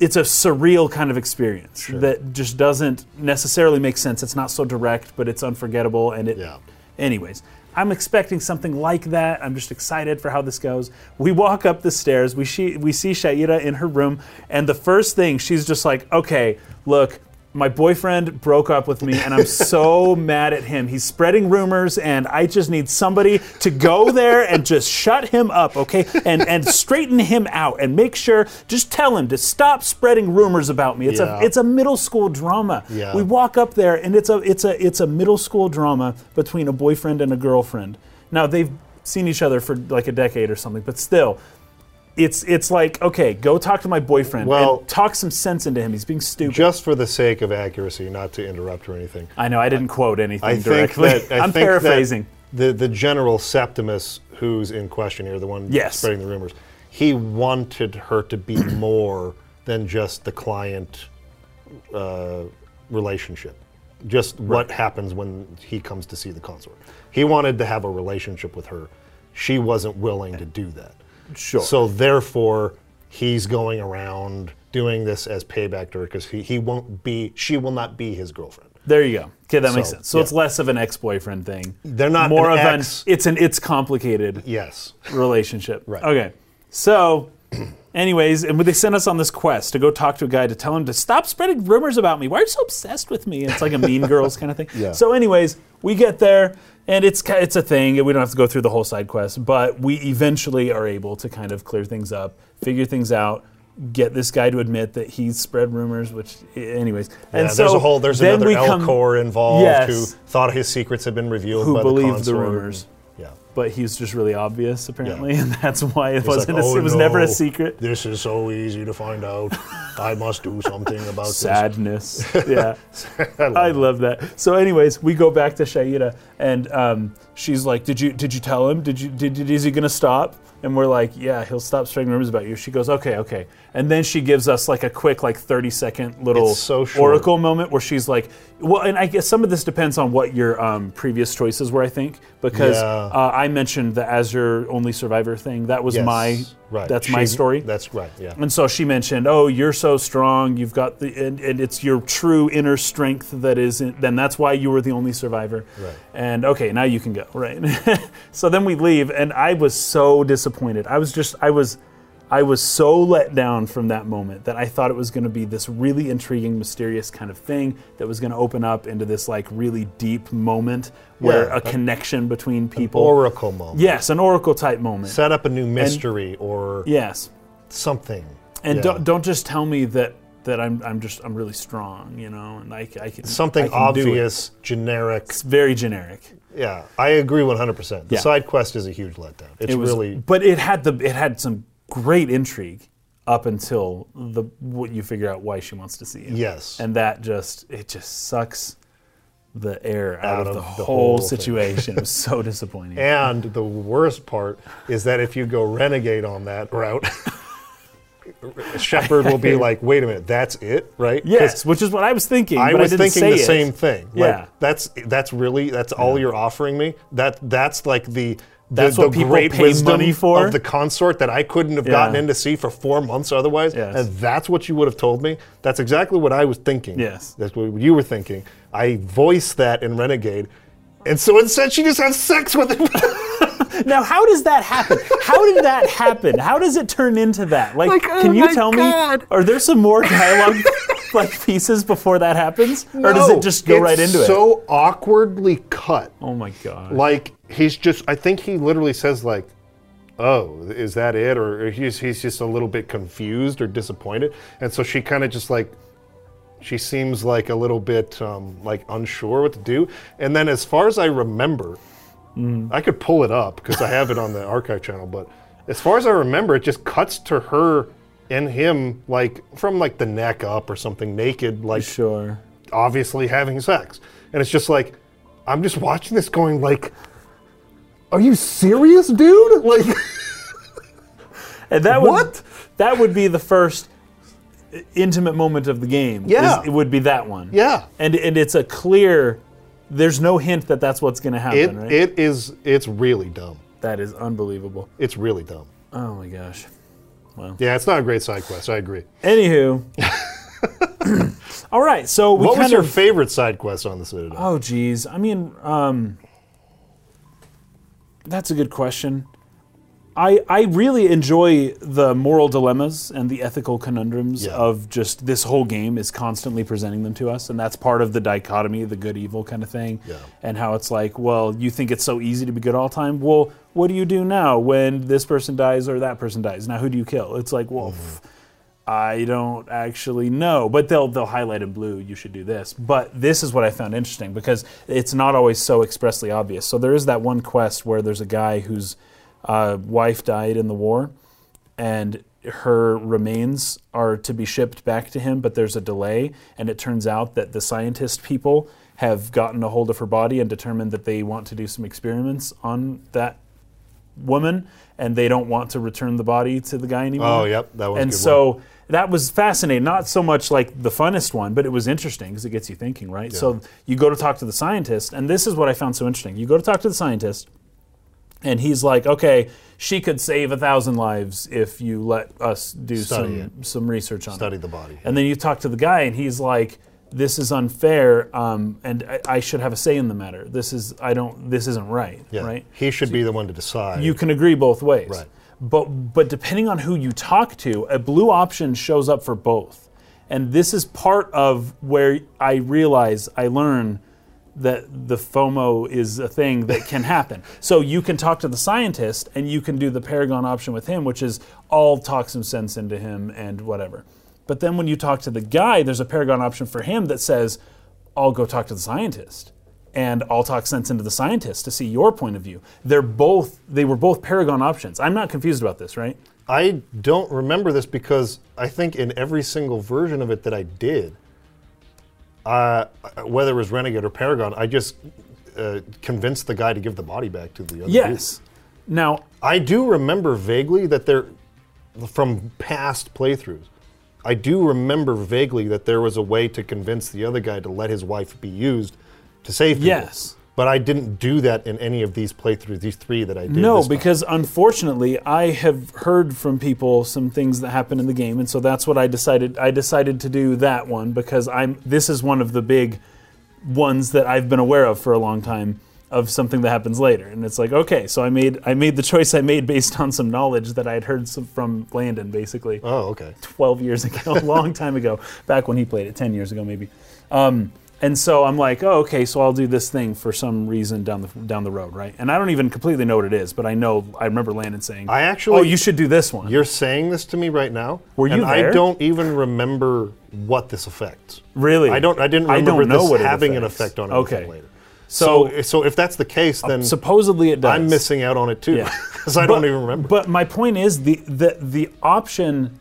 It's a surreal kind of experience that just doesn't necessarily make sense. It's not so direct, but it's unforgettable, and it Yeah. Anyways, I'm expecting something like that. I'm just excited for how this goes. We walk up the stairs. We see, we see Shaira in her room, and the first thing she's just like, "Okay, look." My boyfriend broke up with me, and I'm so mad at him. He's spreading rumors, and I just need somebody to go there and just shut him up, okay? And and straighten him out, and make sure. Just tell him to stop spreading rumors about me. It's Yeah. a it's a middle school drama. Yeah. We walk up there and it's a it's a it's a middle school drama between a boyfriend and a girlfriend. Now they've seen each other for like a decade or something, but still it's it's like okay, go talk to my boyfriend Well- and talk some sense into him. He's being stupid. Just for the sake of accuracy, not to interrupt or anything. I know I didn't quote anything I think that I I'm think paraphrasing. The the general Septimus, who's in question here, the one Yes. spreading the rumors, he wanted her to be more than just the client uh, relationship. Just what happens when he comes to see the consort. He wanted to have a relationship with her. She wasn't willing to do that. Sure. So therefore, he's going around doing this as payback to her because he, he won't be. She will not be his girlfriend. There you go. Okay, that makes So, sense. So yeah. it's less of an ex-boyfriend thing. They're not more an of ex. an it's an it's complicated. Yes. relationship. Right. Okay. So, anyways, and they sent us on this quest to go talk to a guy to tell him to stop spreading rumors about me. Why are you so obsessed with me? It's like a Mean Girls kind of thing. Yeah. So, anyways, we get there. And it's it's a thing. We don't have to go through the whole side quest, but we eventually are able to kind of clear things up, figure things out, get this guy to admit that he's spread rumors. Which, anyways, Yeah, and so there's a whole there's then another we come- Corps involved Yes. who thought his secrets had been revealed Who by believed the the rumors. But he's just really obvious apparently, Yeah. and that's why it wasn't. a, "Oh, it was never a secret. This is so easy to find out. I must do something about sadness. Yeah. I love I love that. So, anyways, we go back to Shaira, and um, she's like, "Did you did you tell him? Did you did, did is he gonna stop?" And we're like, "Yeah, he'll stop spreading rumors about you." She goes, "Okay, okay," and then she gives us like a quick like thirty second little It's so short. oracle moment where she's like, "Well," and I guess some of this depends on what your um, previous choices were. I think because Yeah. uh, I mentioned the Azure only survivor thing. That was Yes, my right. that's my story. That's right. Yeah. And so she mentioned, "Oh, you're so strong. You've got the, and, and it's your true inner strength that is. In, then that's why you were the only survivor." Right. And okay, now you can go. Right. so then we leave, and I was so disappointed. I was just, I was, I was so let down from that moment that I thought it was going to be this really intriguing, mysterious kind of thing that was going to open up into this like really deep moment where Yeah, a a- connection between people. Oracle moment. yes, an oracle type moment. Set up a new mystery or yes. something. And Yeah. don't don't just tell me that that I'm I'm just I'm really strong, you know, and I, I can something I can obvious, generic. It's very generic. Yeah, I agree 100%. The Yeah. side quest is a huge letdown. It's It was, really but it had the it had some great intrigue up until the what you figure out why she wants to see you. Yes. and that just it just sucks the air out, Out of, the, the whole whole situation. it was so disappointing. And the worst part is that if you go renegade on that route, Shepard will be like, "Wait a minute, that's it, right?" yes, which is what I was thinking. I but was I didn't thinking say the it. same thing. Like, Yeah. that's that's really that's all you're offering me. That that's like the That's what people great pay wisdom money for? of the consort that I couldn't have gotten in to see for four months otherwise. Yes. And that's what you would have told me. That's exactly what I was thinking. Yes. That's what you were thinking. I voiced that in Renegade. And so instead, she just has sex with him. Now, how does that happen? How did that happen? How does it turn into that? Like, Like, oh can you tell God. me? Are there some more dialogue, like pieces before that happens, or does it just go right into it? So awkwardly cut. Oh my god! Like he's just. I think he literally says like, "Oh, is that it?" Or he's he's just a little bit confused or disappointed, and so she kind of just like. She seems like a little bit um, like unsure what to do, and then as far as I remember, Mm-hmm. I could pull it up because I have it on the archive channel. But as far as I remember, it just cuts to her and him like from like the neck up or something, naked, like Sure. obviously having sex. And it's just like, I'm just watching this going like, are you serious, dude? Like, And that would What? that would be the first intimate moment of the game. is- Yeah. it would be that one. yeah. and and it's a clear. There's no hint that that's what's going to happen, It, right? it is, it's really dumb. that is unbelievable. It's really dumb. Oh my gosh. Well. Yeah, it's not a great side quest. I agree. Anywho. All right, so we what was your favorite side quest on the Citadel? Oh, geez. I mean, um, that's a good question. I, I really enjoy the moral dilemmas and the ethical conundrums Yeah. of just this whole game is constantly presenting them to us. And that's part of the dichotomy, the good evil kind of thing. Yeah. And how it's like, well, you think it's so easy to be good all the time? Well, what do you do now when this person dies or that person dies? Now, who do you kill? It's like, well, Mm-hmm. I don't actually know, but they'll they'll highlight in blue. You should do this. But this is what I found interesting because it's not always so expressly obvious. So there is that one quest where there's a guy whose uh, wife died in the war, and her remains are to be shipped back to him, but there's a delay, and it turns out that the scientist people have gotten a hold of her body and determined that they want to do some experiments on that woman, and they don't want to return the body to the guy anymore. Oh, yep, that was a And so that was fascinating. Not so much like the funnest one, but it was interesting because it gets you thinking, right? So you go to talk to the scientist, and this is what I found so interesting. You go to talk to the scientist, and he's like, "Okay, she could save a thousand lives if you let us do Study some some research on Study it." the body. And then you talk to the guy, and he's like, "This is unfair, um, and I, I should have a say in the matter. This is I don't. This isn't right. yeah. Right? He should be the one to decide. You can agree both ways. Right. But but depending on who you talk to, a blue option shows up for both. And this is part of where I realize I learn that the FOMO is a thing that can happen. so you can talk to the scientist and you can do the Paragon option with him, which is I'll talk some sense into him and whatever. But then when you talk to the guy, there's a Paragon option for him that says, I'll go talk to the scientist and I'll talk sense into the scientist to see your point of view. They're both they were both Paragon options. I'm not confused about this, right? I don't remember this because I think in every single version of it that I did, uh, whether it was Renegade or Paragon, I just uh, convinced the guy to give the body back to the other. Yes. Now. I do remember vaguely that there, from past playthroughs, I do remember vaguely that there was a way to convince the other guy to let his wife be used to save people. Yes. But I didn't do that in any of these playthroughs, these three that I did. no, because unfortunately, I have heard from people some things that happen in the game, and so that's what I decided. I decided to do that one because I'm. This is one of the big ones that I've been aware of for a long time of something that happens later, and it's like okay, so I made I made the choice I made based on some knowledge that I had heard some, from Landon, basically. Oh, okay. 12 years ago, a long time ago, back when he played it, 10 years ago maybe. Um, and so I'm like, oh, okay, so I'll do this thing for some reason down the down the road, right? And I don't even completely know what it is, but I know I remember Landon saying, I actually- oh, you should do this one. You're saying this to me right now. Were you and I don't even remember what this affects. Really? I don't. I didn't I remember don't know this what having an effect on Okay. later. So- So, so if that's the case, then Supposedly it does. I'm missing out on it too, Yeah. because I don't even remember. But my point is the, the the option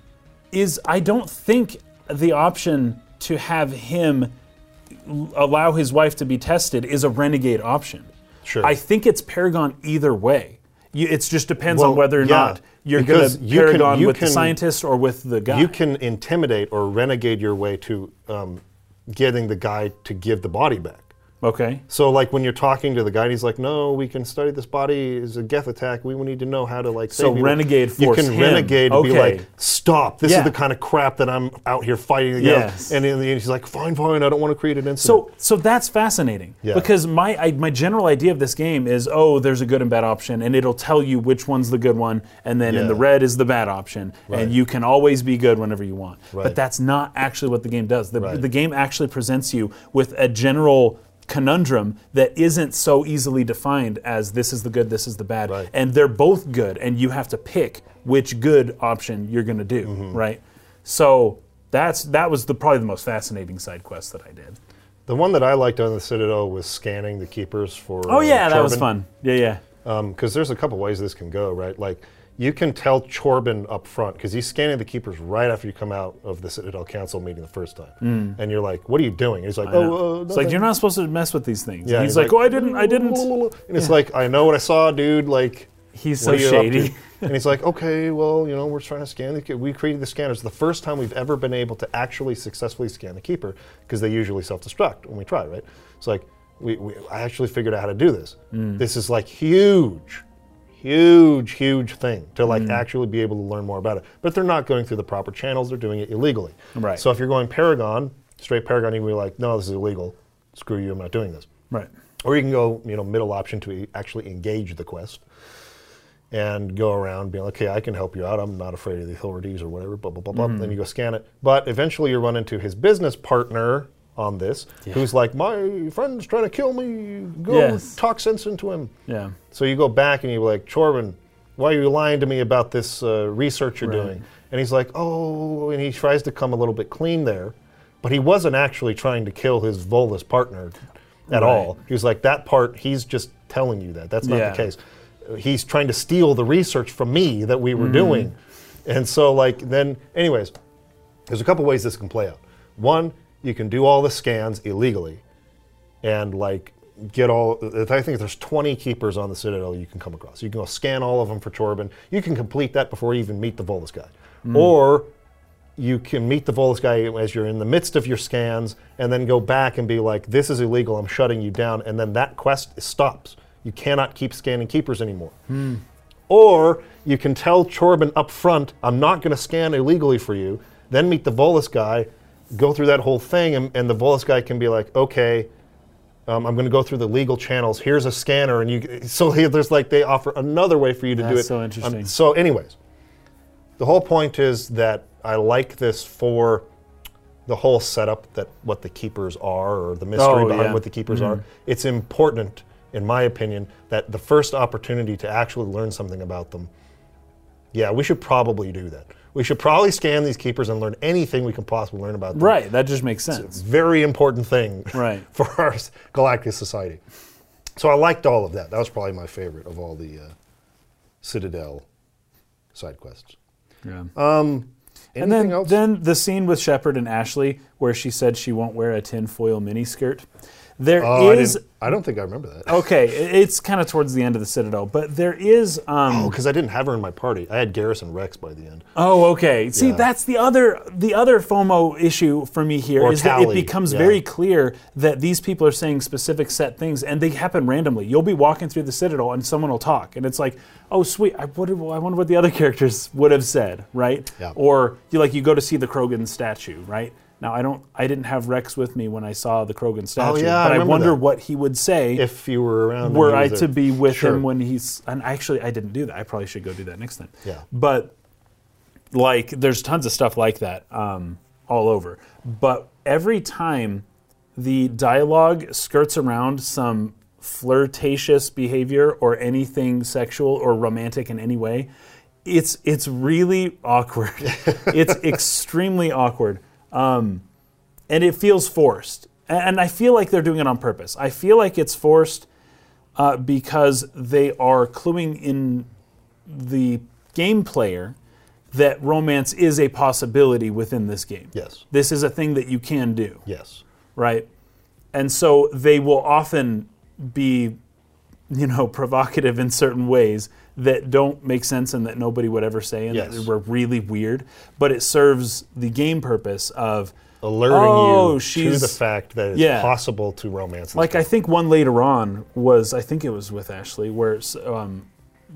is I don't think the option to have him allow his wife to be tested is a renegade option. Sure. I think it's Paragon either way. You, it just depends on whether or yeah, not you're going to you can- Paragon you with the can- scientist or with the guy. you can intimidate or renegade your way to um, getting the guy to give the body back. Okay. So like when you're talking to the guy, and he's like, "No, we can study this body as a Geth attack. We need to know how to like." So save you." renegade You can him. renegade and be like, "Stop! This Yeah. is the kind of crap that I'm out here fighting against." Yes. against." And in the end, he's like, "Fine, fine. I don't want to create an incident." So, so that's fascinating Yeah. because my I, my general idea of this game is oh, there's a good and bad option, and it'll tell you which one's the good one, and then in the red is the bad option, Right. and you can always be good whenever you want. Right. But that's not actually what the game does. The, Right. the game actually presents you with a general conundrum that isn't so easily defined as this is the good, this is the bad, Right. and they're both good, and you have to pick which good option you're going to do, Mm-hmm. right? So that's that was the probably the most fascinating side quest that I did. the one that I liked on the Citadel was scanning the keepers for. Oh uh, yeah, that was fun. Yeah, yeah. because there's a couple ways this can go, right? Like you can tell Chorban up front because he's scanning the keepers right after you come out of the Citadel Council meeting the first time, and you're like, "What are you doing?" He's like. I "Oh, uh, it's like you're not supposed to mess with these things. Yeah, And he's, like, "Oh, I didn't, I didn't." And it's like, "I know what I saw, dude." Like, He's so are you up to?" shady. and he's like, "Okay, well, you know, we're trying to scan the. ke- We created the scanners. The first time we've ever been able to actually successfully scan the keeper because they usually self-destruct when we try, right? It's like we, we I actually figured out how to do this. Hmm. This is like huge." Huge, huge thing to like Hmm. actually be able to learn more about it. But they're not going through the proper channels, they're doing it illegally. Right. So if you're going Paragon, straight Paragon, you can be like, no, this is illegal. Screw you, I'm not doing this. Right. Or you can go, you know, middle option to actually engage the quest and go around being like, okay, I can help you out. I'm not afraid of the authorities or whatever, blah, blah, blah, blah. Then you go scan it. But eventually you run into his business partner on this who's like, my friend's trying to kill me. Go Yes. talk sense into him. Yeah. So you go back and you're like, Chorban, why are you lying to me about this uh, research you're Right. doing? And he's like, oh, and he tries to come a little bit clean there, but he wasn't actually trying to kill his Volus partner at Right. all. He was like, that part, he's just telling you that. That's not Yeah. the case. He's trying to steal the research from me that we Mm-hmm. were doing. And so, like, then, anyways, there's a couple ways this can play out. One, you can do all the scans illegally. And like get all i think there's 20 keepers on the citadel you can come across. You can go scan all of them for chorban you can complete that before you even meet the volus guy. Hmm. Or you can meet the volus guy as you're in the midst of your scans and then go back and be like this is illegal. I'm shutting you down. And then that quest stops. You cannot keep scanning keepers anymore. Hmm. Or you can tell Chorban up front, I'm not going to scan illegally for you, then meet the Volus guy, go through that whole thing, and, and the Volus guy can be like, okay, um, I'm going to go through the legal channels. Here's a scanner, and you. So there's like they offer another way for you to do it. so Um, interesting. so, anyways, the whole point is that I like this for the whole setup that what the keepers are or the mystery Oh, behind yeah. what the keepers are. It's important, in my opinion, that the first opportunity to actually learn something about them. Yeah, we should probably do that. We should probably scan these keepers and learn anything we can possibly learn about them. Right. That just makes sense. It's a Very important thing Right. for our galactic society. So I liked all of that. That was probably my favorite of all the uh, Citadel side quests. Yeah. Um, and anything then, else? then the scene with Shepard and Ashley, where she said she won't wear a tinfoil miniskirt. There is Oh, I, I don't think I remember that. okay. It's kind of towards the end of the Citadel, but there is. Um, Oh, because I didn't have her in my party. I had Garrison Rex by the end. Oh, okay. See, Yeah. that's the other the other FOMO issue for me here is Or that it becomes yeah. very clear that these people are saying specific set things, and they happen randomly. You'll be walking through the Citadel, and someone will talk, and it's like, oh, sweet. I wonder, I wonder what the other characters would have said, right? Yeah. Or you like you go to see the Krogan statue, right? Now I don't. I didn't have Wrex with me when I saw the Krogan statue, Oh, yeah, I but I, remember wonder that. what he would say If you were around, were I to be with Sure. him when he's and actually I didn't do that. I probably should go do that next time. Yeah. But like there's tons of stuff like that um, all over. But every time the dialogue skirts around some flirtatious behavior or anything sexual or romantic in any way, it's it's really awkward. it's extremely awkward. Um, and it feels forced. And I feel like they're doing it on purpose. I feel like it's forced uh, because they are cluing in the game player that romance is a possibility within this game. Yes. This is a thing that you can do, Yes. right? And so they will often be, you know, provocative in certain ways that don't make sense and that nobody would ever say and Yes. that were really weird. But it serves the game purpose of alerting Oh, you to the fact that it's yeah. possible to romance. Like I think one later on was I think it was with Ashley where um,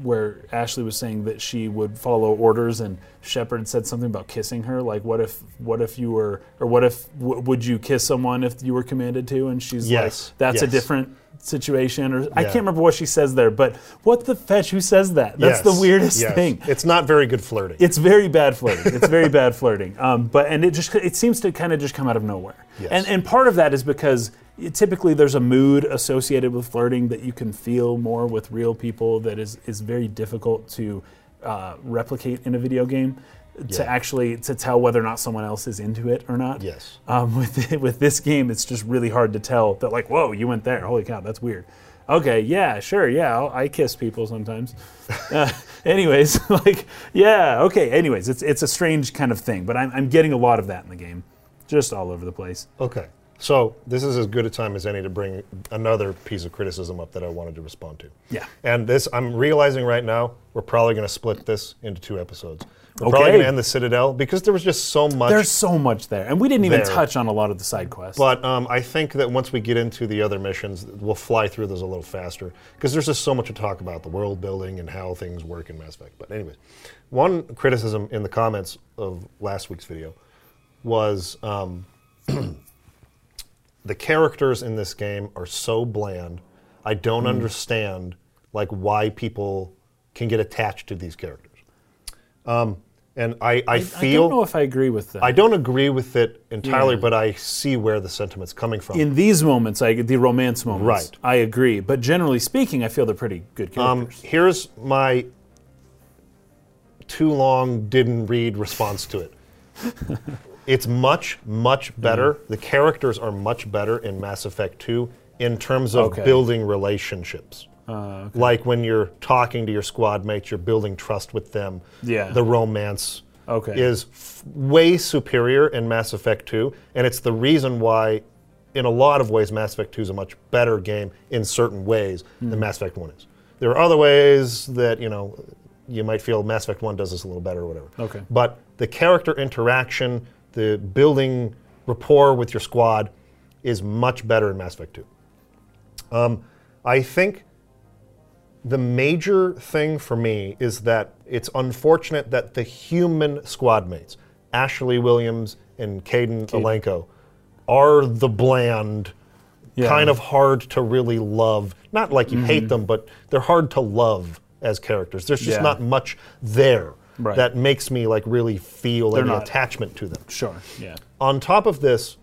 where Ashley was saying that she would follow orders and Shepard said something about kissing her. Like what if what if you were or what if w- would you kiss someone if you were commanded to? And she's Yes, like that's a different situation or I can't remember what she says there. But what the fetch? Who says that? That's the weirdest yes. thing. It's not very good flirting. It's very bad flirting. It's very bad flirting. Um, but and it just it seems to kind of just come out of nowhere. Yes. And and part of that is because it- typically there's a mood associated with flirting that you can feel more with real people that is is very difficult to uh, replicate in a video game. To Yeah. actually to tell whether or not someone else is into it or not. Yes. Um, with with this game, it's just really hard to tell that like, whoa, you went there. Holy cow, that's weird. Okay, yeah, sure, yeah, I'll, I kiss people sometimes. Uh, anyways, like, yeah, okay. Anyways, it's it's a strange kind of thing, but I'm I'm getting a lot of that in the game, just all over the place. Okay. So this is as good a time as any to bring another piece of criticism up that I wanted to respond to. Yeah. And this, I'm realizing right now, we're probably going to split this into two episodes. We're probably Okay. going to end the Citadel because there was just so much. There's so much there, and we didn't even There. touch on a lot of the side quests. but um, I think that once we get into the other missions, we'll fly through those a little faster because there's just so much to talk about the world building and how things work in Mass Effect. But anyways, one criticism in the comments of last week's video was um, the characters in this game are so bland. I don't understand like why people can get attached to these characters. Um, and I, I I feel don't know if I agree with that. I don't agree with it entirely, Yeah. but I see where the sentiment's coming from. in these moments, I the romance moments, Right. I agree. But generally speaking, I feel they're pretty good um, characters. here's my too long didn't read response to it. it's much, much better. Mm. The characters are much better in Mass Effect 2 in terms of Okay. building relationships. Uh, Like when you're talking to your squad mates, you're building trust with them. Yeah. The romance Okay. is f- way superior in Mass Effect 2, and it's the reason why, in a lot of ways, Mass Effect 2 is a much better game in certain ways than Mass Effect 1 is. There are other ways that, you know, you might feel Mass Effect 1 does this a little better or whatever. Okay. But the character interaction, the building rapport with your squad is much better in Mass Effect 2. Um, I think the major thing for me is that it's unfortunate that the human squad mates, Ashley Williams and Kaidan Alenko, are the bland, Yeah. kind of hard to really love. Not like you hate mm-hmm. them, but they're hard to love as characters. There's just Yeah. not much there Right. that makes me like really feel any not- attachment to them. Sure. Yeah. On top of this,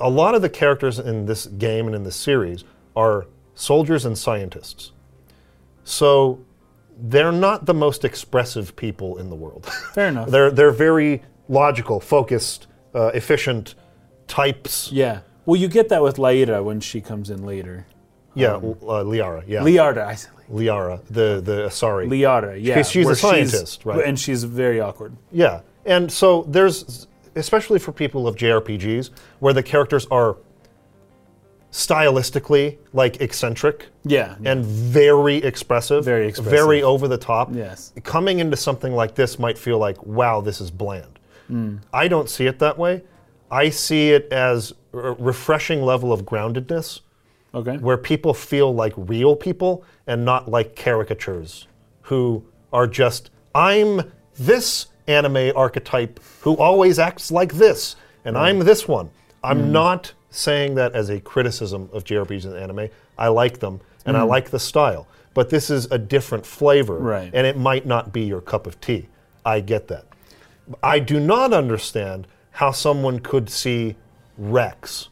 a lot of the characters in this game and in this series are soldiers and scientists. So they're not the most expressive people in the world. Fair enough. they're they're very logical, focused, uh, efficient types. Yeah. Well, you get that with Laida when she comes in later. Yeah, uh, Liara. Yeah, Liarda, I said Liara. The the sorry. Liara, yeah. She's- she's a scientist, right? And she's very awkward. Yeah, and so there's, especially for people of JRPGs, where the characters are stylistically like eccentric Yeah. and very expressive, Very expressive. very over the top. Yes. Coming into something like this might feel like, wow, this is bland. Hmm. I don't see it that way. I see it as a refreshing level of groundedness Okay. where people feel like real people and not like caricatures who are just I'm this anime archetype who always acts like this and I'm this one. I'm not saying that as a criticism of JRPGs and anime. I like them and I like the style, but this is a different flavor Right. and it might not be your cup of tea. I get that. I do not understand how someone could see Wrex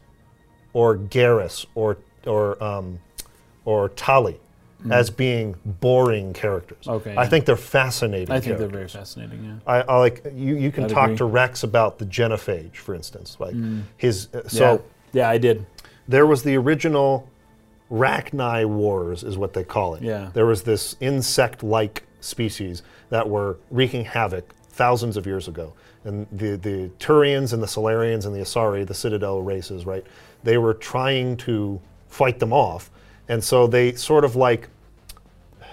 or Garrus or or um, or Tali as being boring characters. Okay, I yeah. think they're fascinating. I think they're very fascinating. Yeah. I, I like you. You can I'd talk agree. to Wrex about the genophage, for instance. Like his. uh, So yeah. I did. there was the original Rachni Wars, is what they call it. Yeah. There was this insect-like species that were wreaking havoc thousands of years ago, and the the Turians and the Salarians and the Asari, the Citadel races, right? They were trying to fight them off, and so they sort of like,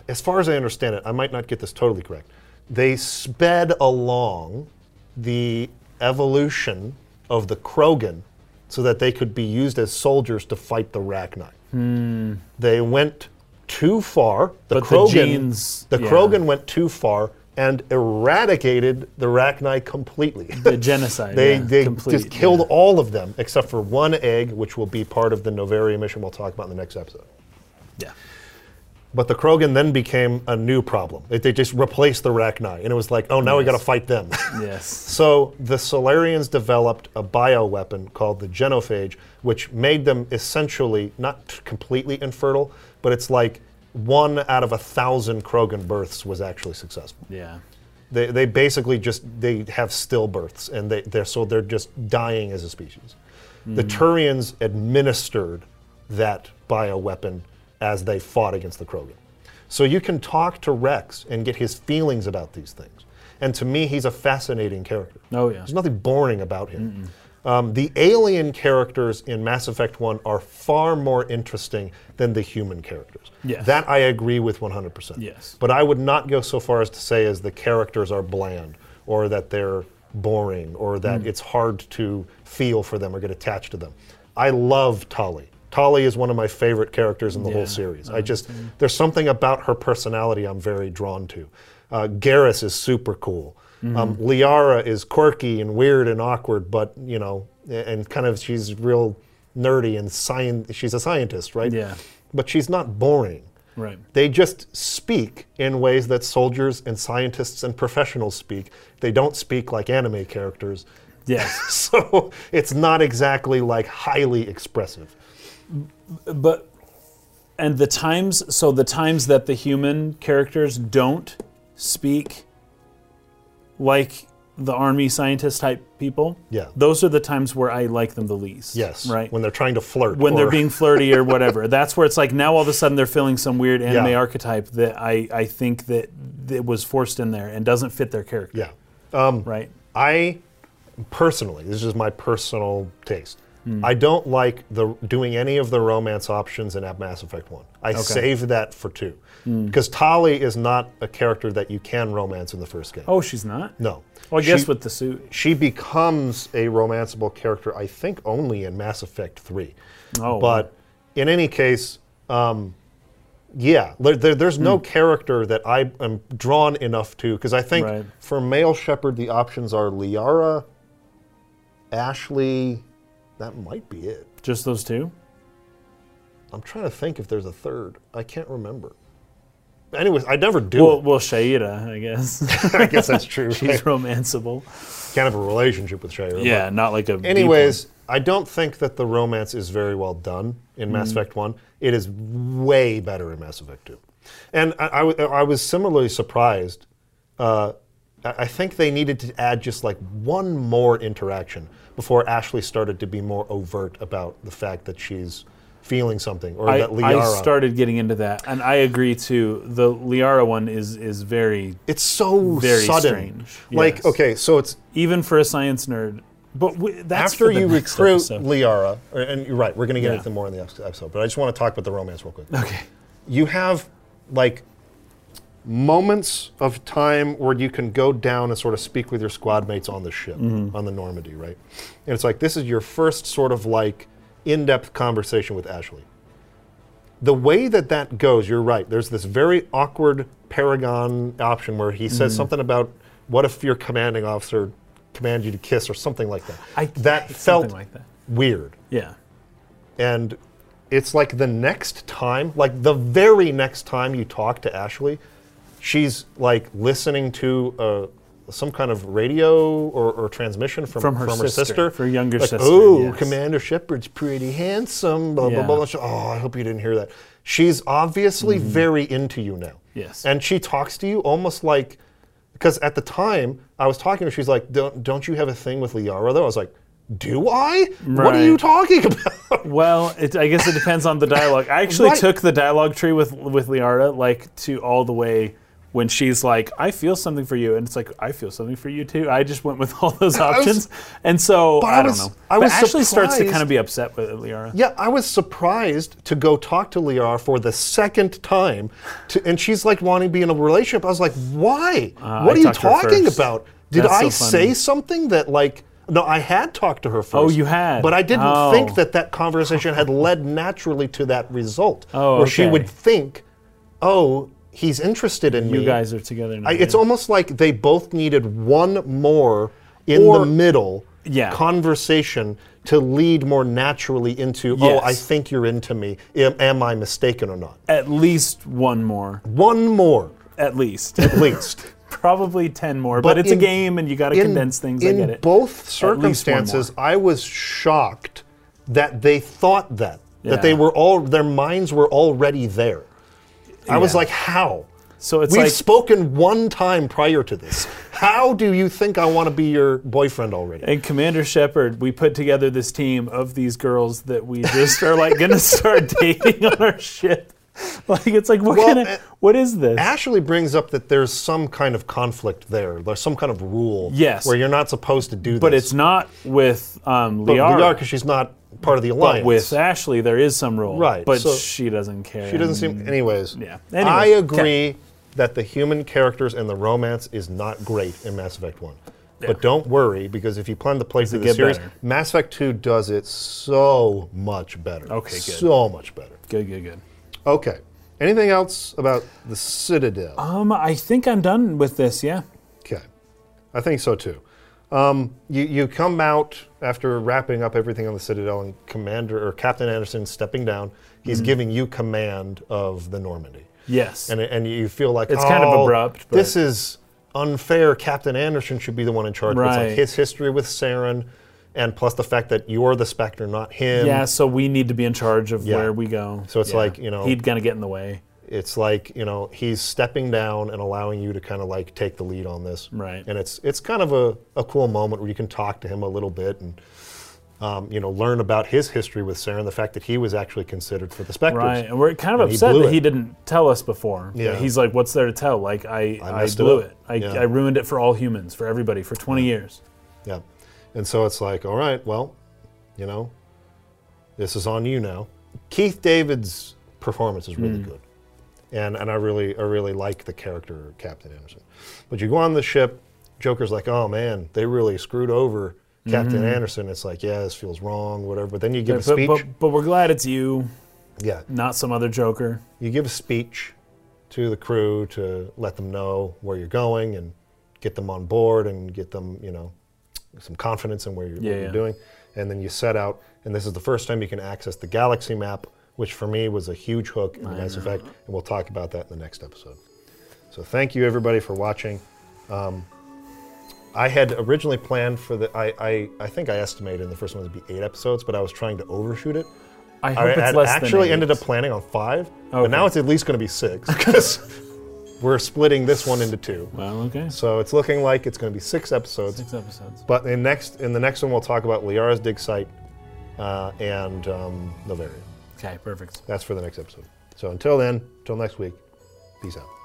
as far as I understand it, I might not get this totally correct. They sped along the evolution of the Krogan so that they could be used as soldiers to fight the Rachni. They went too far. The Hmm. But the Krogan, genes- the yeah. Krogan went too far and eradicated the Rachni completely. The genocide. They, yeah, they complete, just killed yeah. all of them except for one egg, which will be part of the Noveria mission we'll talk about in the next episode. Yeah. But the Krogan then became a new problem. They, they just replaced the Rachni, and it was like, oh, now we got to fight them. Yes. so the Salarians developed a bioweapon called the Genophage, which made them essentially not completely infertile, but it's like one out of a thousand Krogan births was actually successful. Yeah. They, they basically just they have stillbirths, and they, they're so they're just dying as a species. Hmm. The Turians administered that bioweapon as they fought against the Krogan. So you can talk to Wrex and get his feelings about these things. And to me, he's a fascinating character. Oh, yeah. There's nothing boring about him. Um, the alien characters in Mass Effect 1 are far more interesting than the human characters. Yes. That I agree with 100%. Yes. But I would not go so far as to say as the characters are bland or that they're boring or that it's hard to feel for them or get attached to them. I love Tali. Tali is one of my favorite characters in the Yeah, whole series. I just there's something about her personality I'm very drawn to. Uh, Garrus is super cool. Mm-hmm. Um, Liara is quirky and weird and awkward, but you know, and kind of she's real nerdy and science. She's a scientist, right? Yeah. But she's not boring. Right. They just speak in ways that soldiers and scientists and professionals speak. They don't speak like anime characters. Yes. So it's not exactly like highly expressive. But and the times so the times that the human characters don't speak like the army scientist type people Yeah. those are the times where i like them the least Yes. right When they're trying to flirt. when they're being flirty or whatever that's where it's like now all of a sudden they're filling some weird anime Yeah. archetype that i i think that that was forced in there and doesn't fit their character Yeah. Um, right I personally, this is my personal taste. Hmm. I don't like the doing any of the romance options in Mass Effect 1. I saved that for 2. Hmm. Because Tali is not a character that you can romance in the first game. oh she's not No. well i guess She- with the suit she becomes a romanceable character, I think, only in Mass Effect 3. Oh, But in any case, um, yeah, there, there- there's no character that I am drawn enough to, because I think Right. for male Shepard, the options are Liara, Ashley, that might be it. just those two I'm trying to think if there's a third. I can't remember. Anyways, I never do well it. well shaida i guess I guess that's true. she's right? romanceable Can't have a relationship with Shaira. yeah not like a Anyways, I don't think that the romance is very well done in Mm. Mass Effect 1. It is way better in Mass Effect 2. And I, I w- I was similarly surprised. Uh, I think they needed to add just like one more interaction before Ashley started to be more overt about the fact that she's feeling something or I, that Liara. I started getting into that, and I agree too. The Liara one is is very it's so very sudden. strange. Like, Yes. okay, so it's even for a science nerd. But w- that's after you recruit episode. Liara, and you're right, we're going to get Yeah. into more in the episode, but I just want to talk about the romance real quick. Okay. You have like moments of time where you can go down and sort of speak with your squad mates on the ship, Mm-hmm. on the Normandy, right? And it's like this is your first sort of like in depth conversation with Ashley. The way that that goes, you're right. There's this very awkward Paragon option where he Mm-hmm. says something about what if your commanding officer commands you to kiss or something like that. I that felt like that. weird. Yeah. And it's like the next time, like the very next time you talk to Ashley, she's like listening to uh, some kind of radio or, or transmission from, From her sister, her younger like, sister, Oh, yes. Commander Shepard's pretty handsome. Blah Yeah. blah blah. blah. Oh, I hope you didn't hear that. She's obviously very into you now. Mm-hmm. Yes. And she talks to you almost like because at the time I was talking to her, she's like, "Don't don't you have a thing with Liara though?" I was like, "Do I? What are you talking about?" Well, it, I guess it depends on the dialogue. I actually Right. took the dialogue tree with with Liara like to all the way when she's like, "I feel something for you," and it's like, "I feel something for you too." I just went with all those was- options, and so I, I don't was- know. I but was Ashley starts to kind of be upset with Liara. Yeah, I was surprised to go talk to Liara for the second time, to, and she's like wanting to be in a relationship. I was like, why? Uh, what I are you talked to her talking about? Did That's I so say something that like No, I had talked to her first. Oh, you had? But I didn't Oh. think that that conversation had led naturally to that result. Oh, Where she would think, oh, he's interested in me. You guys are together now. I, it's yeah. almost like they both needed one more in Or- the middle Yeah. conversation to lead more naturally into, oh, I think you're into me. Am, am I mistaken or not? at least one more. One more, At least. at least. Probably 10 more. But, it's in- a game and you got to condense things. In I get it. In both At least one circumstances. I was shocked that they thought that. Yeah. That they were all, their minds were already there. I was like, how? So it's We've like spoken one time prior to this. How do you think I want to be your boyfriend already? And Commander Shepard, we put together this team of these girls that we just are like gonna start dating on our ship. Like it's like what Well, kind of uh, what is this? Ashley brings up that there's some kind of conflict there. There's some kind of rule Yes. where you're not supposed to do but this. But it's not with um, but Liara. because she's not part of the alliance. but with Ashley, there is some rule. Right, But so- she doesn't care. She doesn't seem. Anyways, yeah. I Anyways, agree that the human characters and the romance is not great in Mass Effect One. But don't worry because if you plan to play through the series, better? Mass Effect Two does it so much better. Okay, good. So much better. Good, good, good. Okay. Anything else about the Citadel? Um, I think I'm done with this. Yeah. Okay, I think so too. Um, you you come out after wrapping up everything on the Citadel, and Commander or Captain Anderson stepping down. He's Mm-hmm. giving you command of the Normandy, Yes. and and you feel like It's kind of "Oh, abrupt, but- This is unfair. Captain Anderson should be the one in charge. But It's like Right. his history with Saren, and plus the fact that you're the Spectre, not him. yeah. So we need to be in charge of Yeah. where we go. So it's Yeah. like, you know- he'd gonna get in the way. It's like you know he's stepping down and allowing you to kind of like take the lead on this Right. and it's it's kind of a, a cool moment where you can talk to him a little bit and um, you know learn about his history with Saren the fact that he was actually considered for the Spectres Right, and we're kind of And upset blew that it. he didn't tell us before. Yeah. He's like, "What's there to tell?" Like, I, I I, messed it blew it. I, Yeah. I ruined it for all humans, for everybody, for 20 years. yeah and so it's like all right well you know this is on you now Keith David's performance is really good and and I really I really like the character Captain Anderson but you go on the ship Joker's like oh man they really screwed over Captain Anderson it's like yeah this feels wrong whatever but then you give a Mm-hmm. But, speech but, but we're glad it's you, yeah not some other Joker. you give a speech to the crew to let them know where you're going and get them on board and get them, you know, some confidence in where you're, Yeah, what you're yeah. doing. And then you set out, and this is the first time you can access the galaxy map, which for me was a huge hook in Mass Effect, and we'll talk about that in the next episode. So thank you everybody for watching. Um, I had originally planned for the, I, I, I think I estimated in the first one to be eight episodes, but I was trying to overshoot it. I hope I it's had less actually than ended up planning on five, but Okay. now it's at least going to be six because we're splitting this one into two. Well, okay. So it's looking like it's going to be six episodes. Six episodes. But in next in the next one, we'll talk about Liara's dig site uh, and um, Noveria. Okay, perfect. That's for the next episode. So until then, until next week, peace out.